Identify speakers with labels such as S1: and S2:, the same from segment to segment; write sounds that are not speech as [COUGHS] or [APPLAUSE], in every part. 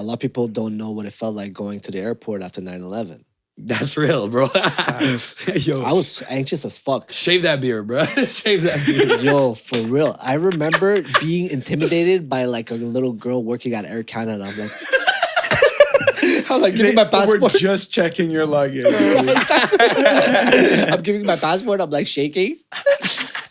S1: A lot of people don't know what it felt like going to the airport after 9 11.
S2: That's real, bro. [LAUGHS] Yo,
S1: I was anxious as fuck.
S2: shave that beard, bro. [LAUGHS] shave that beard. [LAUGHS]
S1: Yo, for real. I remember being intimidated by like a little girl working at Air Canada. I'm like, I was like giving my
S3: We're
S1: passport.
S3: just checking your luggage.
S1: I'm giving my passport. I'm like shaking.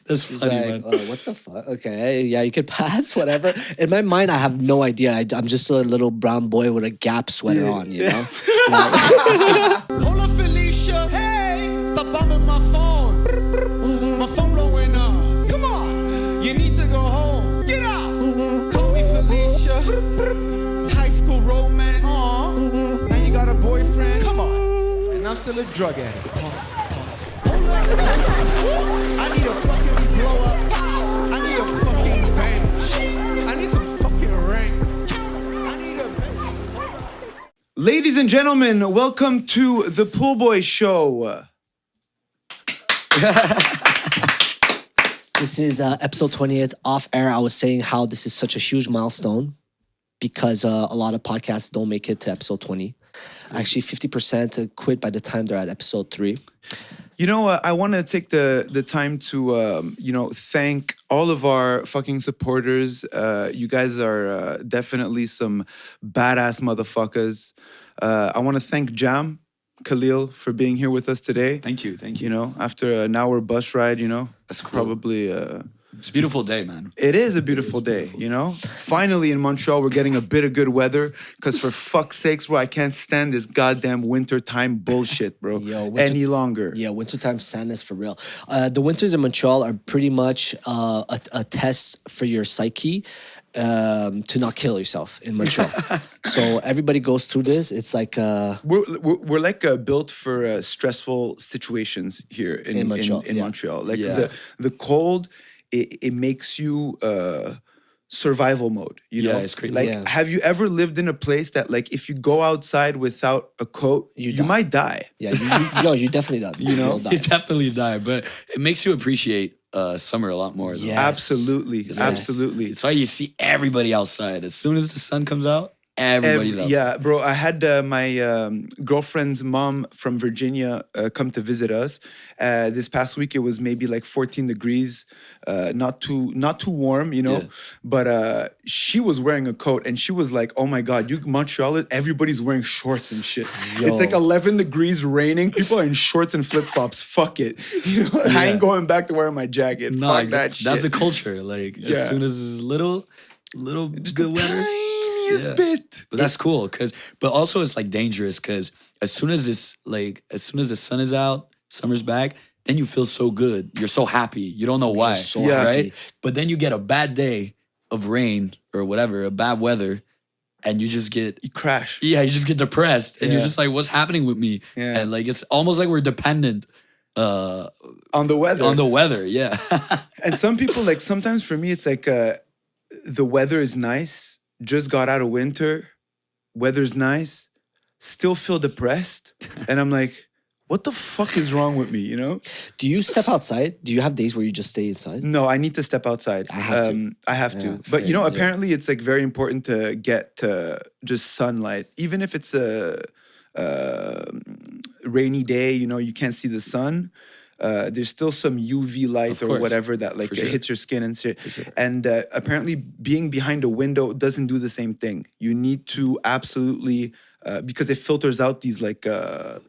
S2: That's
S1: She's
S2: funny,
S1: like,
S2: man.
S1: oh, what the fuck? Okay, yeah, you could [LAUGHS] pass, whatever. In my mind, I have no idea. I, am just a little brown boy with a Gap sweater on, you know? [LAUGHS] [LAUGHS]
S4: Hola Felicia, hey, stop bumming my phone. My phone blowing up. Come on, you need to go home. Get out. Call me Felicia. High school romance. Now you got a boyfriend. Come on, and I'm still a drug addict. Puff, puff. I need a fucking blow up. I need a fucking bang. I need some fucking rain. I need a bang.
S3: Ladies and gentlemen, welcome to the Pool Boy Show. [LAUGHS]
S1: this is uh, episode 28 off air. I was saying how this is such a huge milestone because uh, a lot of podcasts don't make it to episode 20. Actually, 50% quit by the time they're at episode three.
S3: You know, uh, I want to take the the time to um, you know thank all of our fucking supporters. Uh, you guys are uh, definitely some badass motherfuckers. Uh, I want to thank Jam Khalil for being here with us today.
S2: Thank you, thank
S3: You You know, after an hour bus ride, you know,
S2: That's cool.
S3: probably. Uh,
S2: It's a beautiful day, man.
S3: It is a beautiful day, you know? Finally in Montreal, we're getting a bit of good weather. Because for fuck's sakes, bro, I can't stand this goddamn wintertime bullshit, bro.
S1: Yo, winter-
S3: any longer.
S1: Yeah, wintertime sadness for real. Uh, the winters in Montreal are pretty much uh, a, a test for your psyche um, to not kill yourself in Montreal. [LAUGHS] so everybody goes through this. It's like uh,
S3: We're, we're, we're like uh, built for uh, stressful situations here in,
S1: In
S3: in
S1: Montreal,
S3: in
S1: yeah.
S3: Montreal. Like
S2: Yeah.
S3: the, the cold, it, it makes you uh, survival mode, you
S2: Yeah,
S3: know?
S2: it's crazy.
S3: Like,
S1: Yeah.
S3: have you ever lived in a place that, like, if you go outside without a coat,
S1: You
S3: you,
S1: die.
S3: might die?
S1: yeah, you, you, yo, you definitely die. [LAUGHS] You
S3: know?
S1: You'll die.
S2: You definitely die, but it makes you appreciate uh, summer a lot more. though.
S1: Yes.
S3: Absolutely.
S1: Yes.
S3: Absolutely.
S2: It's why you see everybody outside. As soon as the sun comes out,
S3: Every- yeah, bro. I had uh, my um, girlfriend's mom from Virginia uh, come to visit us. Uh, this past week, it was maybe like 14 degrees, uh, not too not too warm, you know.
S2: Yeah.
S3: But uh, she was wearing a coat, and she was like, "Oh my god, you Montreal, everybody's wearing shorts and shit. It's like 11 degrees, raining. People are in shorts and flip flops. Fuck it, [LAUGHS] you know. I ain't going back to wearing my jacket.
S2: No,
S3: Fuck that shit.
S2: that's the culture. Like
S3: Yeah.
S2: as soon as it's little, little Just good weather.
S3: Tiniest
S2: Yeah.
S3: bit.
S2: But that's cool because, but also it's like dangerous because as soon as this, like, as soon as the sun is out, summer's back, then you feel so good. You're so happy. You don't know why,
S1: so
S3: Yeah.
S2: right? But then you get a bad day of rain or whatever, a bad weather, and you just get,
S3: You crash.
S2: yeah, you just get depressed, and you're just like, what's happening with me?
S3: Yeah.
S2: And like it's almost like we're dependent uh
S3: On the weather.
S2: on the weather. Yeah. [LAUGHS]
S3: and some people like sometimes for me it's like uh the weather is nice just got out of winter weather's nice still feel depressed [LAUGHS] and i'm like what the fuck is wrong with me you know
S1: Do you step outside? Do you have days where you just stay inside?
S3: no i need to step outside
S1: I have to.
S3: um, i have
S1: Yeah,
S3: to but you know
S2: same, yeah.
S3: apparently it's like very important to get to just sunlight even if it's a uh, rainy day you know you can't see the sun uh, there's still some UV light or whatever that like
S2: sure.
S3: hits your skin and shit. And uh, apparently, being behind a window doesn't do the same thing. You need to absolutely uh, because it filters out these like uh,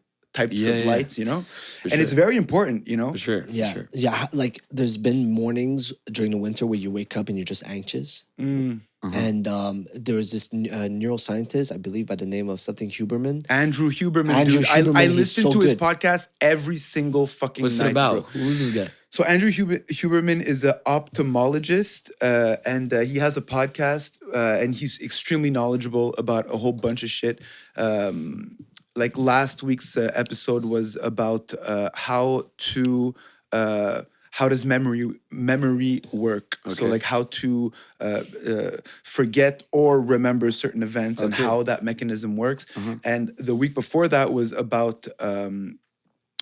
S3: types
S2: Yeah,
S3: of
S2: yeah.
S3: lights, you know. and it's very important, you know.
S2: For sure. for
S1: Yeah,
S2: sure.
S1: yeah. Like there's been mornings during the winter where you wake up and you're just anxious.
S3: Mm.
S1: And um, there was this uh, neuroscientist, I believe, by the name of something Huberman.
S3: Andrew Huberman,
S1: Andrew
S3: dude.
S1: Huberman,
S3: I, I listen
S1: so
S3: to his podcast every single fucking
S2: What's
S3: night.
S2: it about?
S3: bro.
S2: Who's this guy?
S3: So Andrew Huber- Huberman is an ophthalmologist, uh, and uh, he has a podcast, uh, and he's extremely knowledgeable about a whole bunch of shit. Um, like last week's uh, episode was about uh, how to uh, how does memory memory work? So like how to uh, uh, forget or remember certain events and how that mechanism works. And the week before that was about. Um,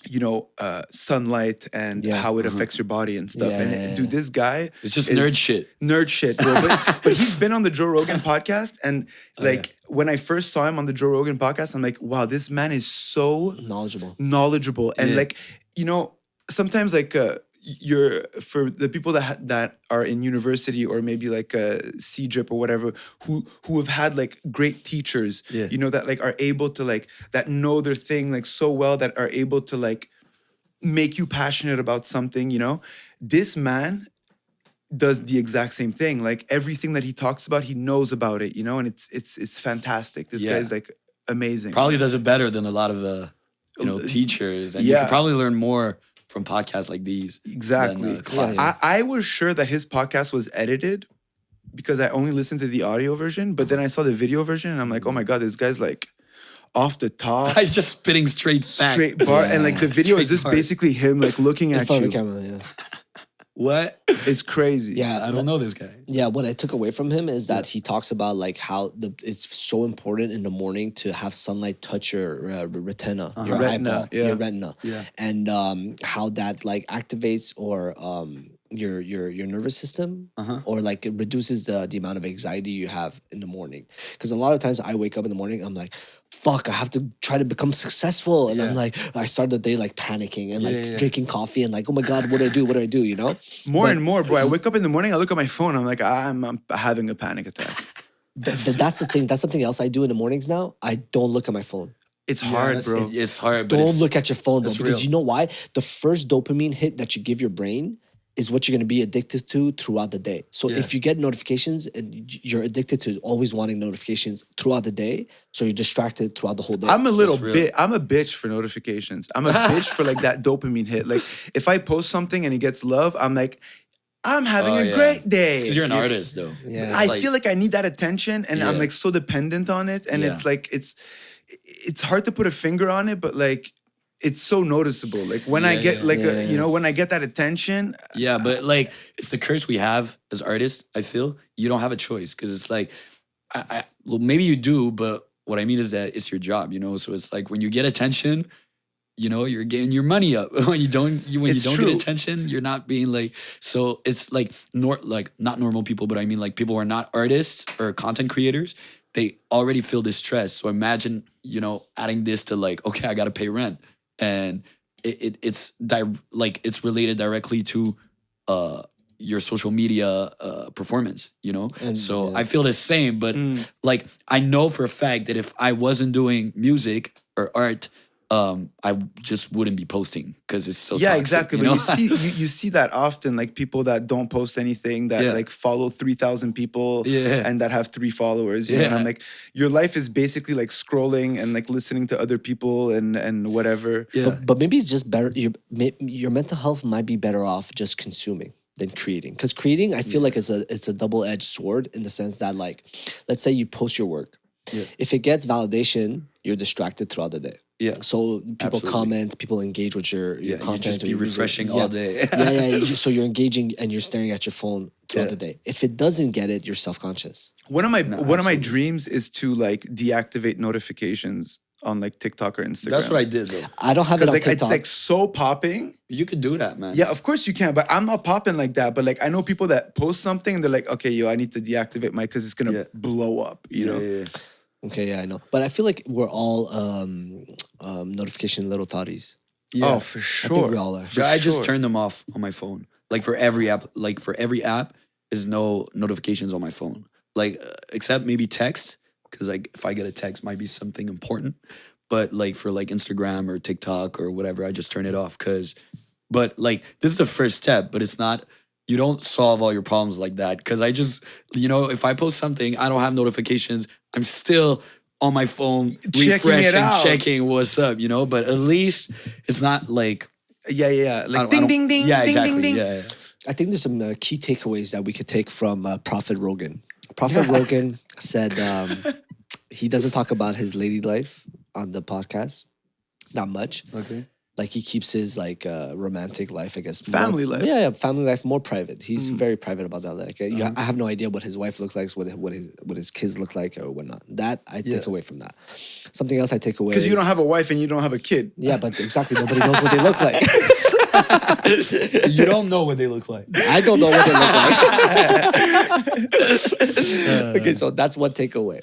S3: you know, uh, sunlight and
S1: Yeah.
S3: how it affects your body and stuff.
S1: Yeah,
S3: and
S1: yeah, yeah.
S3: dude, this guy
S2: It's just
S3: is
S2: nerd shit.
S3: Nerd shit, bro. But, [LAUGHS] but he's been on the Joe Rogan podcast, and
S2: Oh,
S3: like when I first saw him on the Joe Rogan podcast, I'm like, wow, this man is so
S1: Knowledgeable.
S3: knowledgeable and
S2: Yeah.
S3: like you know sometimes like uh you're for the people that ha- that are in university or maybe like a CEGEP or whatever who who have had like great teachers
S2: Yeah.
S3: you know that like are able to like that know their thing like so well that are able to like make you passionate about something you know this man does the exact same thing like everything that he talks about he knows about it you know and it's it's it's fantastic this
S2: Yeah.
S3: guy's like amazing
S2: Probably does it better than a lot of the you know uh, teachers, and you
S3: yeah.
S2: can probably learn more from podcasts like these. than,
S3: Exactly.
S2: uh, classes.
S3: I, I was sure that his podcast was edited because I only listened to the audio version, but then I saw the video version and I'm like, oh my god, this guy's like off the top, [LAUGHS]
S2: He's just spitting straight facts.
S3: straight bar, and like the [LAUGHS] video is
S2: Straight
S3: just
S2: bars.
S3: basically him like looking
S1: In
S3: at you.
S1: the camera, yeah.
S2: What?
S3: It's crazy.
S1: Yeah,
S2: I don't know this guy.
S1: Yeah, what I took away from him is that he talks about like how the it's so important in the morning to have sunlight touch your uh, retina, your
S3: Retina,
S1: eyeball,
S3: yeah.
S1: your retina,
S2: Yeah.
S1: and um, how that like activates or um, your your your nervous system, uh-huh. or like it reduces the the amount of anxiety you have in the morning. Because a lot of times I wake up in the morning, I'm like. Fuck! I have to try to become successful, and I'm like, I start the day like panicking and like
S2: Yeah, yeah, yeah.
S1: drinking coffee and like, oh my god, what do I do? What do I do? You know?
S3: More and more, bro. I [LAUGHS] wake up in the morning, I look at my phone, I'm like, I'm, I'm having a panic attack.
S1: Th- th- that's the thing. That's something else I do in the mornings now. I don't look at my phone.
S3: It's hard,
S2: That's-
S3: bro.
S2: it- it's hard. But
S1: Don't
S2: it's-
S1: look at your phone, bro. Because
S2: real.
S1: you know why? The first dopamine hit that you give your brain is what you're going to be addicted to throughout the day. So if you get notifications and you're addicted to always wanting notifications throughout the day, so you're distracted throughout the whole day.
S3: I'm a little bit. I'm a bitch for notifications. I'm a bitch for like that [LAUGHS] dopamine hit. Like if I post something and it gets love, I'm like, I'm having
S2: Oh,
S3: a
S2: yeah.
S3: great day.
S2: Because you're an
S3: You-
S2: artist, though.
S1: Yeah.
S3: I
S2: like-
S3: feel like I need that attention, and I'm like so dependent on it, and
S2: Yeah.
S3: it's like it's it's hard to put a finger on it, but like it's so noticeable. Like when I get
S2: yeah.
S3: like
S1: Yeah,
S3: a,
S1: yeah.
S3: you know when I get that attention,
S2: Yeah, but like it's the curse we have as artists. I feel you don't have a choice because it's like, I, I well maybe you do, but what I mean is that it's your job, you know. So it's like when you get attention, you know, you're getting your money up. [LAUGHS] when you don't, you, when
S3: It's
S2: you don't
S3: true.
S2: get attention, you're not being like. So it's like nor like not normal people, but I mean like people who are not artists or content creators. They already feel this stress. So imagine you know adding this to like okay, I got to pay rent, and it, it it's di- like it's related directly to uh your social media uh performance you know
S1: And,
S2: so
S1: yeah.
S2: i feel the same but like i know for a fact that if i wasn't doing music or art um i just wouldn't be posting because it's so
S3: yeah,
S2: toxic,
S3: exactly.
S2: you
S3: but you see [LAUGHS] you, you see that often, like people that don't post anything that
S2: Yeah.
S3: like follow three thousand people
S2: Yeah.
S3: and that have three followers. You know? And I'm like, your life is basically like scrolling and like listening to other people and and whatever.
S2: yeah
S1: but, but maybe it's just better. Your your mental health might be better off just consuming than creating. Because creating, I feel like it's a it's a double edged sword in the sense that like, let's say you post your work. If it gets validation, you're distracted throughout the day.
S2: Yeah.
S1: So people
S2: Absolutely.
S1: comment, people engage with your, your
S2: Yeah, you
S1: content.
S2: just be
S1: your music.
S2: refreshing
S1: Yeah.
S2: all day.
S1: yeah, yeah. you- [LAUGHS] so you're engaging and you're staring at your phone throughout
S2: Yeah.
S1: the day. If it doesn't get it, you're self conscious.
S3: One of my one of my dreams is to like deactivate notifications on like TikTok or Instagram.
S2: that's what i did though
S1: I don't have it on
S3: like
S1: TikTok.
S3: it's like so popping.
S2: you could do that man
S3: Yeah, of course you can, but I'm not popping like that. But like I know people that post something and they're like, okay, yo, I need to deactivate my because it's gonna
S2: Yeah.
S3: blow up. You
S2: yeah,
S3: know?
S2: Yeah, yeah.
S1: okay, yeah, I know. But I feel like we're all um, um, notification little totties.
S3: Oh, for
S1: I
S3: sure.
S1: think we all are.
S3: For
S2: I just
S3: sure.
S2: turned them off on my phone. Like for every app, like for every app, is no notifications on my phone. Like uh, except maybe text, because like if I get a text, might be something important. But like for like Instagram or TikTok or whatever, I just turn it off. Cause, but like this is the first step, but it's not. You don't solve all your problems like that. Cause I just, you know, if I post something, I don't have notifications. I'm still on my phone
S3: Checking it
S2: refreshing,
S3: out.
S2: checking what's up. You know, but at least it's not like
S3: Yeah, yeah, yeah. Like ding, ding, ding,
S2: Yeah,
S3: ding,
S2: exactly.
S3: ding, ding.
S2: Yeah, yeah.
S1: I think there's some uh, key takeaways that we could take from uh, Prophet Rogan. Prophet Rogan [LAUGHS] said um, he doesn't talk about his lady life on the podcast, not much.
S2: Okay.
S1: Like he keeps his like uh, romantic life, I guess. more-
S3: Family life.
S1: Yeah, yeah, family life more private. He's very private about that. Like, you, I have no idea what his wife looks like, what what his what his kids look like, or whatnot. That I take away from that. Something else I take away
S3: Because you don't have a wife and you don't have a kid.
S1: Yeah, but exactly nobody knows what they look like. [LAUGHS]
S2: you don't know what they look like.
S1: I don't know what they look like. [LAUGHS] okay, so that's one takeaway.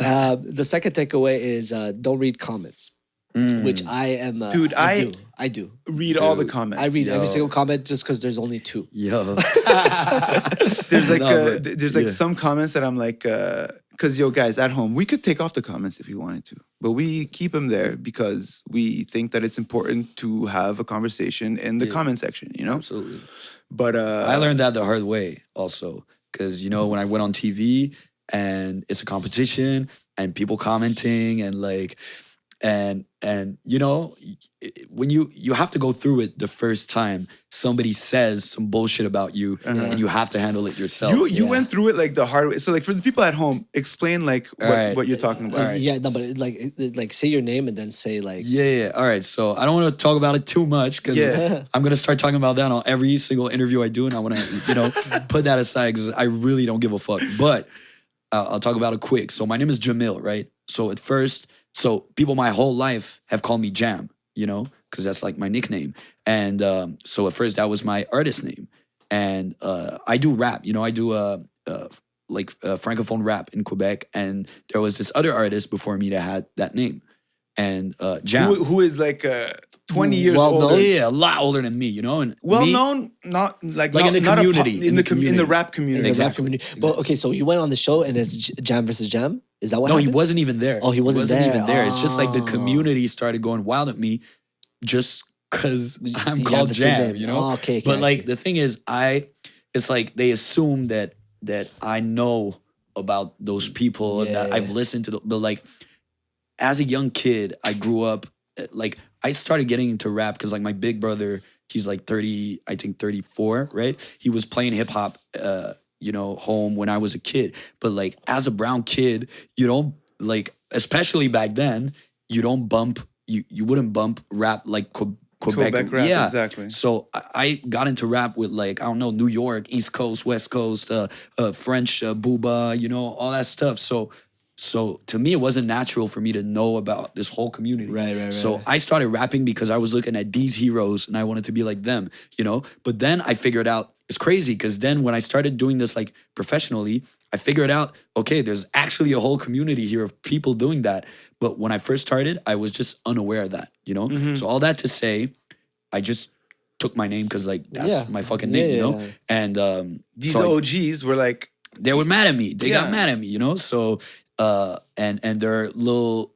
S1: Uh, the second takeaway is uh, don't read comments, which I am. Uh,
S3: Dude, I-
S1: do. I do.
S3: Read all the comments.
S1: I read
S2: Yo.
S1: every single comment just because there's only two.
S2: Yo. [LAUGHS]
S3: There's like
S2: No,
S3: uh, there's like
S2: yeah.
S3: some comments that I'm like, because yo guys at home, we could take off the comments if we wanted to, but we keep them there because we think that it's important to have a conversation in the comment section. You know,
S2: Absolutely.
S3: but uh,
S2: I learned that the hard way also. Cause you know, when I went on TV and it's a competition and people commenting and like and and you know when you you have to go through it the first time somebody says some bullshit about you and you have to handle it yourself
S3: you you
S1: yeah.
S3: went through it like the hard way. So like for the people at home, explain like what,
S2: Alright.
S3: what you're talking about.
S1: Uh, Yeah, no, but like, like say your name and then say like,
S2: yeah, yeah. All right. So I don't want to talk about it too much because
S3: Yeah. [LAUGHS]
S2: I'm gonna start talking about that on every single interview I do, and I want to, you know, [LAUGHS] put that aside because I really don't give a fuck. But uh, I'll talk about it quick. So my name is Jamil, right? So at first, so people my whole life have called me Jam, you know, because that's like my nickname. And um, so at first that was my artist name, and uh, I do rap. You know, I do uh, uh, like uh, francophone rap in Quebec, and there was this other artist before me that had that name, and uh, Jam.
S3: Who, who is like uh, 20 years
S1: Well
S3: older.
S1: known?
S2: yeah, a lot older than me, you know, and
S3: Well
S2: me-
S3: known, not like
S2: Like
S3: not,
S2: in the
S3: not a pop-
S2: community,
S3: in, the, com- in the rap community.
S1: in the rap community. But okay, so you went on the show and it's Jam versus Jam. Is that what
S2: No,
S1: happened?
S2: he wasn't even there.
S1: Oh, he wasn't there.
S2: even there. It's just like the
S1: Oh.
S2: community started going wild at me, just because [LAUGHS] I'm
S1: You
S2: called Jam. You know.
S1: Oh, okay, okay,
S2: but
S1: I
S2: like
S1: see.
S2: the thing is, I it's like they assume that that I know about those people and that I've listened to. The, but like as a young kid, I grew up uh, like I started getting into rap because like my big brother, he's like 30, I think 34, right? He was playing hip hop uh, you know, home when I was a kid. But like as a brown kid, you don't like especially back then, you don't bump you you wouldn't bump rap like Que- Quebec,
S3: Quebec rap,
S2: yeah.
S3: exactly.
S2: So I, I got into rap with like I don't know New York, East Coast, West Coast, uh, uh, French, uh, Booba, you know, all that stuff. So so to me, it wasn't natural for me to know about this whole community.
S1: Right, right, right. So.
S2: I started rapping because I was looking at these heroes and I wanted to be like them, you know. But then I figured out it's crazy because then when I started doing this like professionally, I figured out okay, there's actually a whole community here of people doing that. But when I first started, I was just unaware of that, you know.
S1: Mm-hmm.
S2: So all that to say, I just took my name because like that's
S1: Yeah.
S2: my fucking
S1: Yeah,
S2: name, you know.
S1: yeah.
S2: And um,
S3: These
S2: so
S3: OGs were like,
S2: they were mad at me. They
S3: Yeah.
S2: got mad at me, you know. So uh, and and their little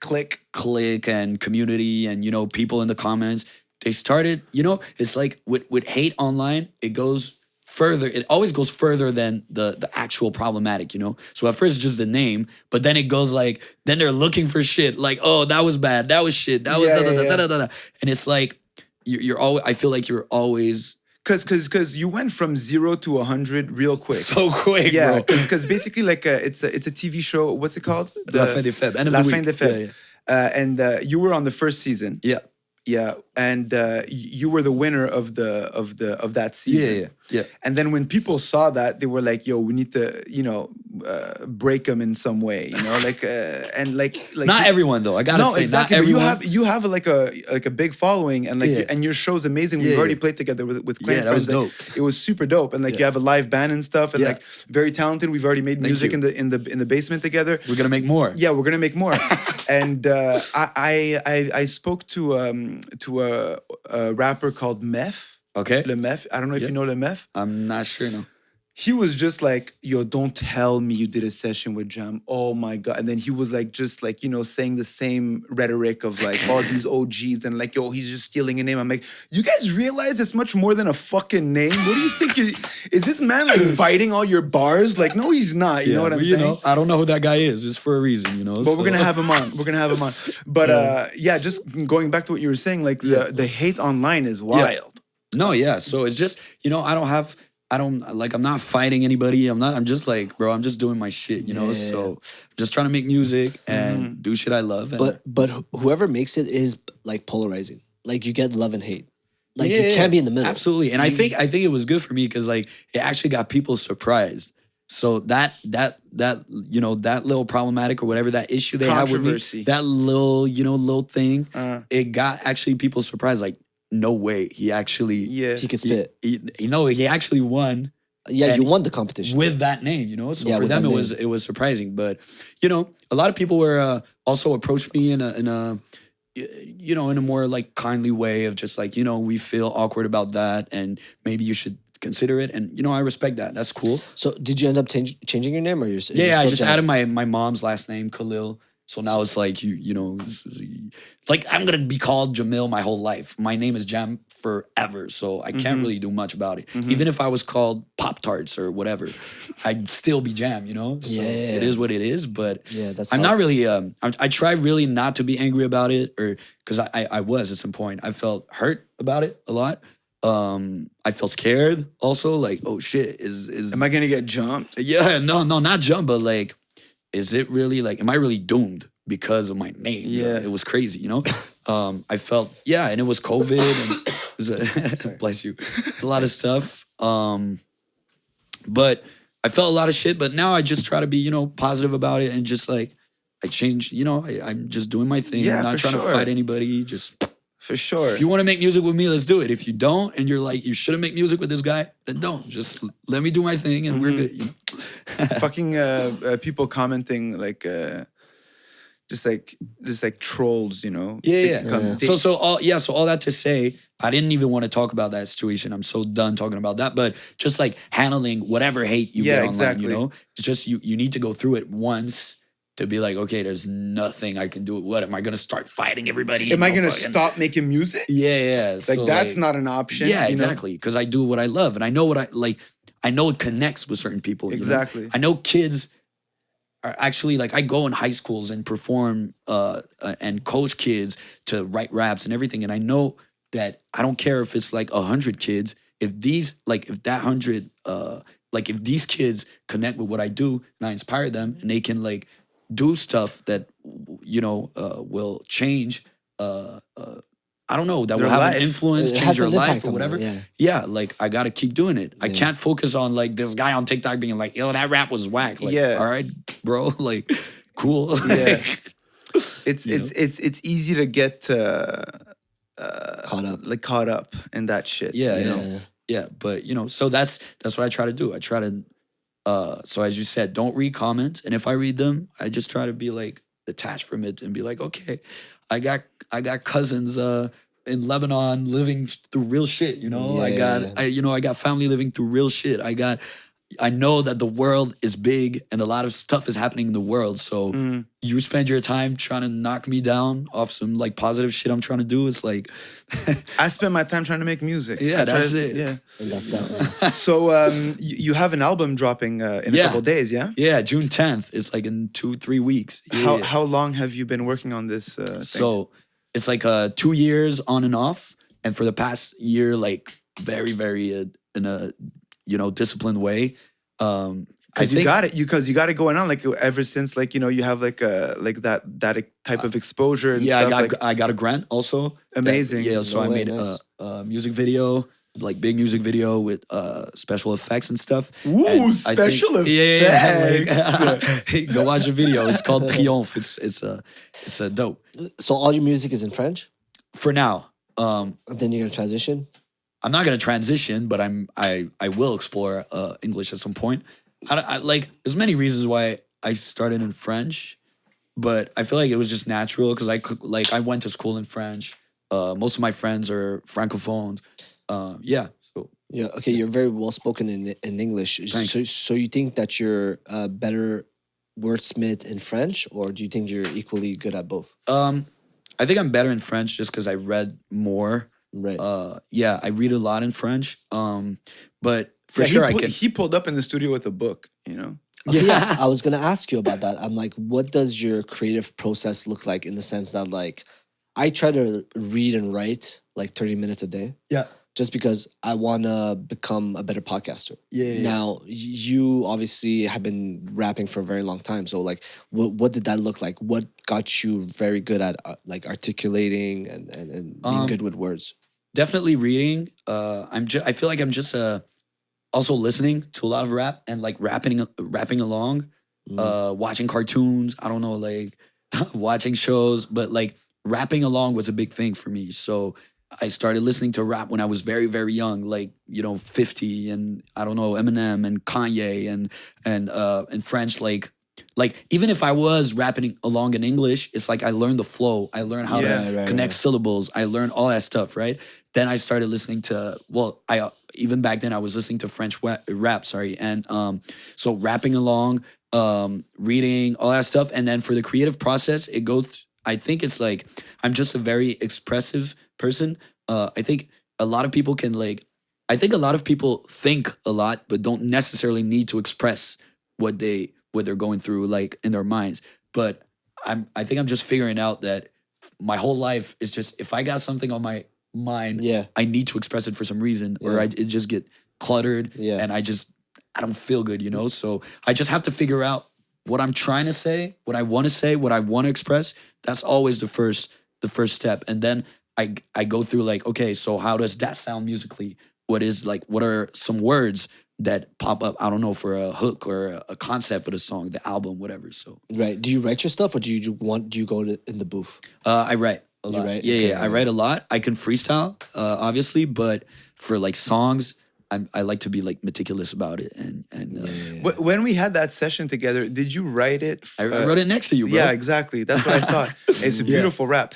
S3: click.
S2: click, and community and you know people in the comments they started you know it's like with with hate online it goes further it always goes further than the the actual problematic you know so at first it's just the name but then it goes like then they're looking for shit like oh that was bad that was shit that was
S3: Yeah,
S2: da, da,
S3: yeah,
S2: da,
S3: yeah.
S2: da, da, da. and it's like you're, you're always i feel like you're always
S3: Cause, cause, cause you went from zero to a hundred real quick.
S2: so quick
S3: yeah, because, cause basically, like, uh, it's a, it's a TV show. What's it called?
S2: La fin des faibles, end
S3: La
S2: the
S3: fin des faibles. Uh, and uh, you were on the first season.
S2: yeah
S3: Yeah, and uh, you were the winner of the of the of that season.
S2: yeah yeah yeah
S3: And then when people saw that, they were like, "Yo, we need to, you know, uh, break them in some way, you know, like, uh, and like, like
S2: not everyone though i gotta
S3: no,
S2: say
S3: exactly. you have you have like a like a big following, and like
S2: Yeah.
S3: and your show's amazing. We've
S2: Yeah,
S3: already played together with with Clan
S2: Yeah, that was
S3: Friends. Like,
S2: dope.
S3: It was super dope, and like you have a live band and stuff, and like very talented. We've already made music
S2: you.
S3: in the in the in the basement together.
S2: we're gonna make more
S3: Yeah, we're gonna make more. [LAUGHS] and uh, I, I I spoke to um to a, a rapper called Meth.
S2: okay
S3: Le. I don't know if
S2: Yeah.
S3: you know Le
S2: i'm not sure no
S3: He was just like, "Yo, don't tell me you did a session with Jam." Oh my god! And then he was like, just like you know, saying the same rhetoric of like all these OGs and like, "Yo, he's just stealing a name." I'm like, you guys realize it's much more than a fucking name. What do you think? You is this man like [CLEARS THROAT] biting all your bars? Like, no, he's not. You know what I'm saying?
S2: You know, I don't know who that guy is. It's for a reason, you know.
S3: But we're gonna have him on. We're gonna have him on. [LAUGHS] But uh, yeah, just going back to what you were saying, like the the hate online is wild.
S2: no, yeah. So it's just you know, I don't have, I don't like, I'm not fighting anybody. I'm not. I'm just like, bro, I'm just doing my shit, you know.
S1: Yeah.
S2: So just trying to make music and do shit I love.
S1: But but whoever makes it is like polarizing. Like you get love and hate. Like
S2: Yeah,
S1: you can't be in the middle.
S2: Absolutely. And I think I think it was good for me because like it actually got people surprised. So that that that you know that little problematic or whatever that issue they had with me, that little you know little thing,
S3: Uh.
S2: it got actually people surprised. Like, no way, he actually
S3: Yeah.
S1: He could
S2: he,
S1: spit.
S2: he, you know he actually won
S1: Yeah, you won the competition.
S2: with that name, you know. So
S1: Yeah,
S2: for them,
S1: that
S2: it was it was surprising. But you know, a lot of people were uh, also approached me in a in a y- you know in a more like kindly way of just like you know we feel awkward about that and maybe you should consider it and you know I respect that. That's cool.
S1: so did you end up change, changing your name or you're,
S2: Yeah, yeah I just added my my mom's last name Khalil. So now it's like you you know like I'm gonna be called Jamil my whole life. My name is Jam forever, so I can't
S1: Mm-hmm.
S2: really do much about it. Even if I was called Pop Tarts or whatever, I'd still be Jam. You know, so
S1: Yeah.
S2: it is what it is. But
S1: Yeah, that's
S2: I'm not really. Um, I, I try really not to be angry about it, or because I, I I was at some point I felt hurt about it a lot. Um, I felt scared also, like oh shit, is is
S3: Am I gonna get jumped?
S2: yeah, no, no, not jump, but like, is it really like, am I really doomed because of my name?
S3: Yeah.
S2: it was crazy, you know. [COUGHS] Um, I felt yeah, and it was COVID, and [COUGHS] it was a, [LAUGHS] bless you, it's a lot of stuff. Um, but I felt a lot of shit. But now I just try to be, you know, positive about it, and just like I changed, you know, I, I'm just doing my thing,
S3: Yeah,
S2: not trying
S3: sure.
S2: to fight anybody. Just
S3: For sure.
S2: if you want to make music with me, let's do it. If you don't, and you're like, you shouldn't make music with this guy, then don't. Just let me do my thing, and
S3: Mm-hmm.
S2: we're good. You know? [LAUGHS]
S3: fucking uh, uh, people commenting like uh, just like just like trolls, you know.
S2: Yeah, yeah.
S3: they-
S2: So, so all yeah. So all that to say, I didn't even want to talk about that situation. I'm so done talking about that. But just like handling whatever hate you
S3: Yeah,
S2: get online,
S3: exactly.
S2: you know, it's just you. You need to go through it once to be like, okay, there's nothing I can do. What am I gonna start fighting everybody?
S3: am I gonna
S2: fucking-
S3: stop making music?
S2: Yeah, yeah.
S3: Like
S2: So,
S3: that's
S2: like-
S3: not an option.
S2: Yeah, exactly. Because I do what I love, and I know what I like. I know it connects with certain people. you know?
S3: Exactly.
S2: I know kids are actually like I go in high schools and perform uh, uh, and coach kids to write raps and everything, and I know that I don't care if it's like a hundred kids. If these like if that hundred uh like if these kids connect with what I do and I inspire them and they can like do stuff that you know uh, will change uh, uh I don't know that
S3: Their
S2: will have
S3: life.
S2: an influence,
S1: It
S2: change your life or whatever.
S1: yeah.
S2: yeah, like I gotta keep doing it. I can't focus on like this guy on TikTok being like, yo, that rap was whack. Like,
S3: Yeah.
S2: all right, bro, [LAUGHS] like cool. [LAUGHS]
S3: Yeah. It's
S2: You
S3: it's it's it's easy to get uh,
S1: caught up.
S3: like caught up in that shit.
S2: Yeah,
S3: you
S2: yeah.
S3: know.
S2: yeah, but you know, so that's that's what I try to do. I try to uh so as you said, don't read comments. And if I read them, I just try to be like detached from it and be like, okay, I got I got cousins uh in Lebanon living through real shit, you know. I
S1: Yeah,
S2: got
S1: yeah.
S2: I you know, I got family living through real shit. I got I know that the world is big and a lot of stuff is happening in the world. So
S3: Mm.
S2: you spend your time trying to knock me down off some like positive shit I'm trying to do. It's like [LAUGHS]
S3: I spend my time trying to make music.
S2: Yeah,
S3: I
S2: that's
S3: to-
S2: it.
S3: Yeah.
S1: That's that. [LAUGHS]
S3: So um, you, you have an album dropping uh, in a
S2: Yeah.
S3: couple days, yeah?
S2: Yeah, June 10th. It's like in two, three weeks.
S3: How
S2: Yeah.
S3: how long have you been working on this? Uh, thing?
S2: so it's like uh two years on and off. And for the past year, like very, very uh, in a you know disciplined way. Um,
S3: because you
S2: think
S3: got it, you because you got it going on like ever since like you know you have like a like that that type of exposure and
S2: yeah, I got
S3: like,
S2: I got a grant also. that-
S3: Amazing.
S2: yeah, so
S1: No
S2: I made
S1: nice.
S2: a, a music video, like big music video with uh special effects and stuff.
S3: Ooh,
S2: And I think-
S3: special
S2: Yeah, yeah, yeah.
S3: effects. [LAUGHS]
S2: Like, [LAUGHS] go watch the video. It's called [LAUGHS] Triomphe. It's it's a it's a dope.
S1: so all your music is in French?
S2: For now, um,
S1: Then you're gonna transition?
S2: I'm not gonna transition, but I'm I I will explore uh, English at some point. I, I like there's many reasons why I started in French, but I feel like it was just natural because I could like I went to school in French. Uh, most of my friends are francophones. Uh, yeah, so
S1: Yeah. Okay. You're very well spoken in in English.
S2: Thank
S1: So so you think that you're a better wordsmith in French, or do you think you're equally good at both?
S2: um, I think I'm better in French just because I read more.
S1: Right.
S2: Uh, yeah, I read a lot in French. Um, but for
S3: Yeah,
S2: sure
S3: he,
S2: I
S3: pull-
S2: can.
S3: he pulled up in the studio with a book. You know,
S1: Okay, yeah. [LAUGHS] I was gonna ask you about that. I'm like, what does your creative process look like in the sense that like I try to read and write like 30 minutes a day
S2: Yeah.
S1: just because I wanna become a better podcaster.
S2: Yeah, yeah, yeah.
S1: Now you obviously have been rapping for a very long time. So like what what did that look like? What got you very good at uh, like articulating and, and, and being
S2: Um,
S1: good with words?
S2: Definitely reading. Uh, I'm just. I feel like I'm just a also listening to a lot of rap and like rapping rapping along, uh, watching cartoons. I don't know, like [LAUGHS] watching shows, but like rapping along was a big thing for me. So I started listening to rap when I was very, very young, like you know, fifty, and I don't know, Eminem and Kanye and and uh and French, like. Like even if I was rapping along in English, it's like I learned the flow. I learned how
S3: Yeah,
S2: to
S1: right,
S2: connect syllables. I learned all that stuff, right? Then I started listening to well, I uh, even back then I was listening to French rap, sorry, and um, so rapping along, um, reading all that stuff, and then for the creative process, it goes. I think it's like I'm just a very expressive person. Uh, I think a lot of people can like. I think a lot of people think a lot, but don't necessarily need to express what they what they're going through, like in their minds. But I'm. I think I'm just figuring out that my whole life is just if I got something on my mind,
S1: Yeah.
S2: I need to express it for some reason, or I it just get cluttered,
S1: Yeah.
S2: and I just I don't feel good, you know. So I just have to figure out what I'm trying to say, what I want to say, what I want to express. That's always the first the first step, and then I I go through like, okay, so how does that sound musically? What is like? What are some words that pop up? I don't know for a hook or a, a concept of the song, the album, whatever. So
S1: Right. Do you write your stuff or do you want do you go to in the booth?
S2: uh, I write a
S1: You
S2: lot.
S1: write?
S2: Yeah,
S1: Okay,
S2: yeah, I write a lot. I can freestyle, uh, obviously, but for like songs, I'm, I like to be like meticulous about it. And and uh,
S3: Wh- When we had that session together, did you write it?
S2: I,
S3: f-
S2: I
S3: uh,
S2: wrote it next to you, bro.
S3: Yeah, exactly. That's what I thought. [LAUGHS] It's a beautiful rap.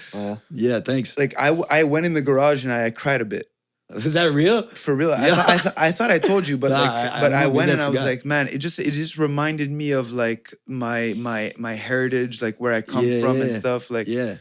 S2: Yeah, thanks.
S3: Like I, w- I went in the garage and I cried a bit.
S2: Is that real?
S3: For real, I, th- I, th- I thought I told you, but
S2: Nah,
S3: like,
S2: I- I
S3: but I,
S2: remember
S3: went and I was like, man, it just it just reminded me of like my my my heritage, like where I come
S2: Yeah,
S3: from and
S2: yeah.
S3: stuff. Like,
S2: Yeah.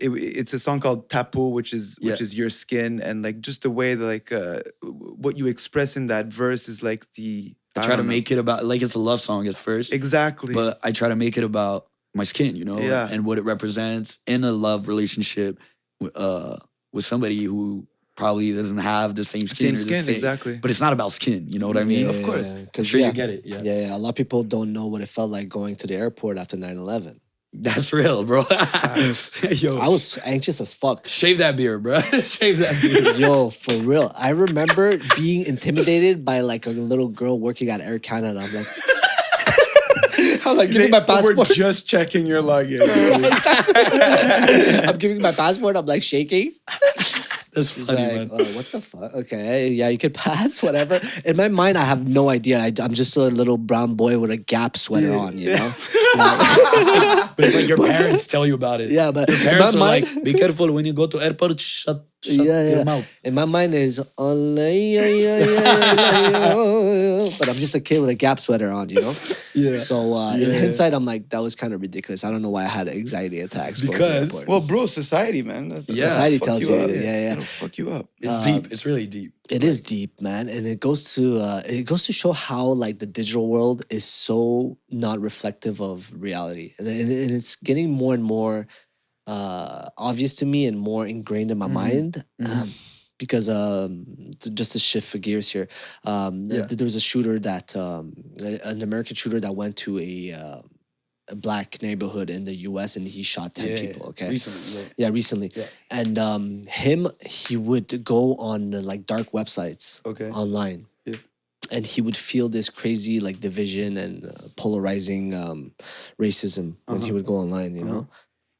S3: It, it's a song called Ta peau, which is which
S2: Yeah.
S3: is your skin, and like just the way that like uh, what you express in that verse is like the
S2: I try to
S3: don't know.
S2: make it about like it's a love song at first,
S3: exactly.
S2: but I try to make it about my skin, you know,
S3: Yeah.
S2: and what it represents in a love relationship with, uh, with somebody who probably doesn't have the same skin.
S3: Same
S2: or the
S3: skin,
S2: same-
S3: exactly.
S2: But it's not about skin, you know what I mean?
S3: of course.
S2: I'm
S1: Because
S2: sure
S1: yeah,
S2: you get it. Yeah.
S1: Yeah, yeah. A lot of people don't know what it felt like going to the airport after 9-11.
S2: That's real, bro. [LAUGHS] Yo,
S1: I was anxious as fuck.
S2: shave that beard, bro. [LAUGHS] shave that beard. [LAUGHS]
S1: Yo, for real. I remember being intimidated by like a little girl working at Air Canada. I'm like, I was like giving my passport.
S3: We're just checking your luggage.
S1: I'm giving my passport. I'm like shaking.
S2: That's funny,
S1: like,
S2: man.
S1: oh, what the fuck? Okay, yeah, you could [LAUGHS] pass, whatever. In my mind, I have no idea. I, am just a little brown boy with a Gap sweater on, you know? [LAUGHS]
S2: But it's like your parents tell you about it.
S1: Yeah, but
S2: Your parents are
S1: mind,
S2: like, be careful when you go to airport. Shut, shut
S1: yeah,
S2: your
S1: yeah.
S2: mouth.
S1: In my mind is, but I'm just a kid with a Gap sweater on, you know? [LAUGHS]
S2: Yeah.
S1: So uh, in
S2: Yeah.
S1: hindsight, I'm like, that was kind of ridiculous. I don't know why I had anxiety attacks. going to the
S2: Because-
S1: airport.
S3: well, bro, society, man. That's,
S2: Yeah,
S1: Society
S3: fuck
S1: tells
S3: you
S1: you,
S3: up.
S1: yeah, yeah.
S3: It'll fuck you up.
S2: It's deep. It's really deep.
S1: It is deep, man, and it goes to uh, it goes to show how like the digital world is so not reflective of reality, and, and, and it's getting more and more uh, obvious to me and more ingrained in my mind. Um, because um, just to shift for gears here, um, th- there was a shooter that um, an American shooter that went to a, uh, a black neighborhood in the U.S. and he shot ten
S2: Yeah,
S1: people. Okay,
S2: Recently, yeah.
S1: yeah, recently.
S2: Yeah.
S1: And um, him, he would go on uh, like dark websites
S2: Okay.
S1: online.
S2: Yeah.
S1: And he would feel this crazy like division and uh, polarizing um, racism when he
S2: Uh-huh.
S1: would go online, you know.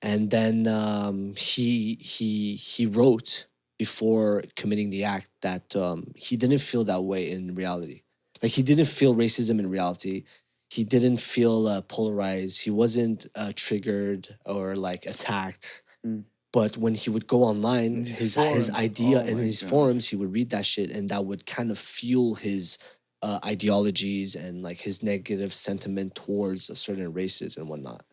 S1: And then um, he he he wrote before committing the act that um, he didn't feel that way in reality. Like he didn't feel racism in reality. He didn't feel uh, polarized. He wasn't uh, triggered or like attacked.
S2: Mm.
S1: But when he would go online,
S3: these
S1: his his
S3: forums,
S1: idea
S3: oh
S1: in his
S3: God.
S1: forums, he would read that shit, and that would kind of fuel his uh, ideologies and like his negative sentiment towards certain races and whatnot.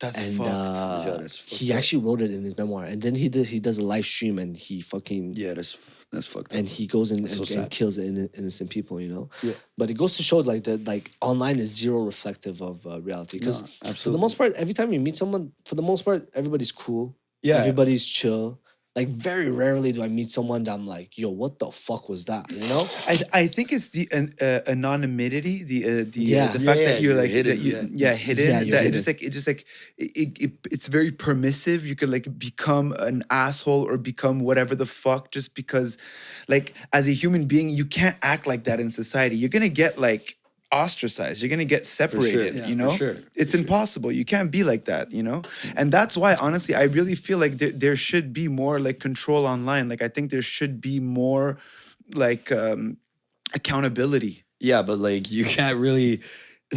S3: That's
S1: And
S3: fucked.
S1: uh,
S2: Yeah, that's fucked
S1: he
S2: up.
S1: actually wrote it in his memoir, and then he did he does a live stream and he fucking
S2: Yeah, that's f- that's fucked up.
S1: and he goes in and,
S2: so
S1: and
S2: sad.
S1: kills inno- innocent people, you know.
S2: Yeah.
S1: But it goes to show like that like online is zero reflective of uh, reality because
S2: No,
S1: for the
S2: absolutely.
S1: most part, every time you meet someone, for the most part, everybody's cool.
S2: Yeah.
S1: everybody's chill. Like very rarely do I meet someone that I'm like, yo, what the fuck was that? You know?
S3: I, I think it's the an- uh, anonymity, the uh, the
S1: Yeah.
S3: uh, the fact
S2: yeah,
S3: that you're
S2: you're
S3: like
S2: hidden,
S3: that you,
S2: yeah.
S3: yeah. hidden
S1: Yeah, you're
S3: that it just like it just like it, it, it- it's very permissive. You could like become an asshole or become whatever the fuck just because like as a human being you can't act like that in society. You're gonna get like ostracized. You're gonna get separated.
S2: Yeah,
S3: you know,
S2: sure,
S3: it's impossible. You can't be like that. You know, and that's why honestly I really feel like there, there should be more like control online. Like I think there should be more like um accountability.
S2: Yeah, but like you can't really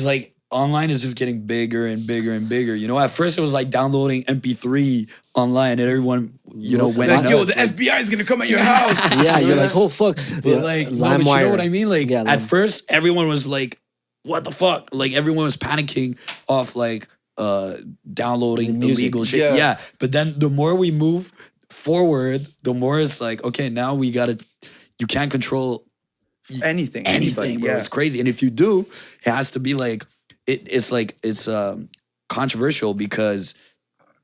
S2: like online is just getting bigger and bigger and bigger. You know, at first it was like downloading MP3 online and everyone, you know, went
S3: Like,
S2: nuts.
S3: yo, the
S2: like,
S3: FBI is gonna come at your house. [LAUGHS]
S1: yeah, you're like, oh fuck.
S2: but
S1: Yeah,
S2: like, no, but you know what I mean? Like
S1: Yeah,
S2: at
S1: Lime-
S2: first everyone was like, what the fuck? Like everyone was panicking off like uh downloading
S1: The music.
S2: illegal shit.
S3: Yeah.
S2: Yeah. But then the more we move forward, the more it's like, okay, now we gotta you can't control
S3: anything,
S2: anything,
S3: anybody,
S2: bro.
S3: yeah.
S2: It's crazy. And if you do, it has to be like it, it's like it's um controversial because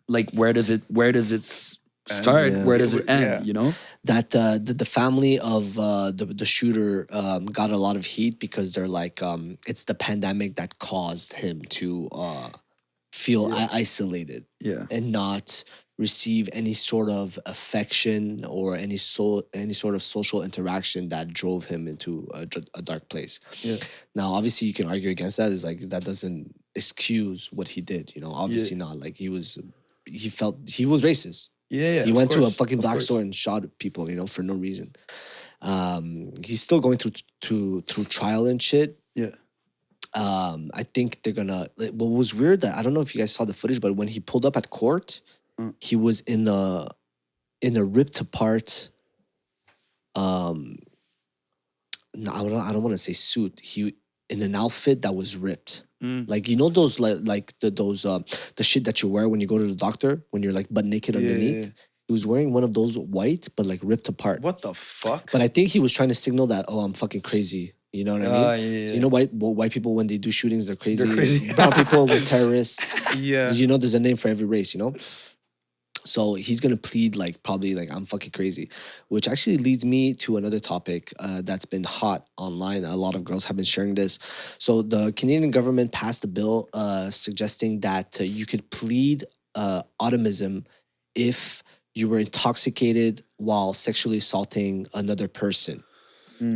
S2: like where does it where does it start?
S1: yeah.
S2: Where does it end?
S3: Yeah.
S2: You know?
S1: that uh, the, the family of uh, the the shooter um, got a lot of heat because they're like um, it's the pandemic that caused him to uh, feel I- isolated
S2: Yeah.
S1: and not receive any sort of affection or any so any sort of social interaction that drove him into a, a dark place.
S2: Yeah.
S1: Now, obviously, you can argue against that. Is like that doesn't excuse what he did. You know, obviously not. Like he was, he felt he was racist
S2: Yeah. yeah
S1: he went to a fucking
S2: of
S1: black
S2: course.
S1: store and shot people, you know, for no reason. Um, he's still going through to through trial and shit.
S2: Yeah.
S1: Um, I think they're gonna. like, What was weird that I don't know if you guys saw the footage, but when he pulled up at court,
S2: Mm.
S1: he was in a in a ripped apart. Um, no, I don't. I don't want to say suit. He in an outfit that was ripped.
S3: Mm.
S1: Like you know those like like the those uh the shit that you wear when you go to the doctor when you're like butt naked
S3: Yeah,
S1: underneath.
S3: yeah.
S1: He was wearing one of those white but like ripped apart.
S3: What the fuck?
S1: But I think he was trying to signal that oh I'm fucking crazy. You know what I mean?
S2: Ah, yeah, yeah,
S1: You know white white people when they do shootings they're crazy.
S2: crazy.
S1: Brown [LAUGHS] people were terrorists.
S3: yeah.
S1: You know there's a name for every race. You know. So he's gonna plead like probably like I'm fucking crazy, which actually leads me to another topic uh, that's been hot online. A lot of girls have been sharing this. So the Canadian government passed a bill uh, suggesting that uh, you could plead uh, autism if you were intoxicated while sexually assaulting another person.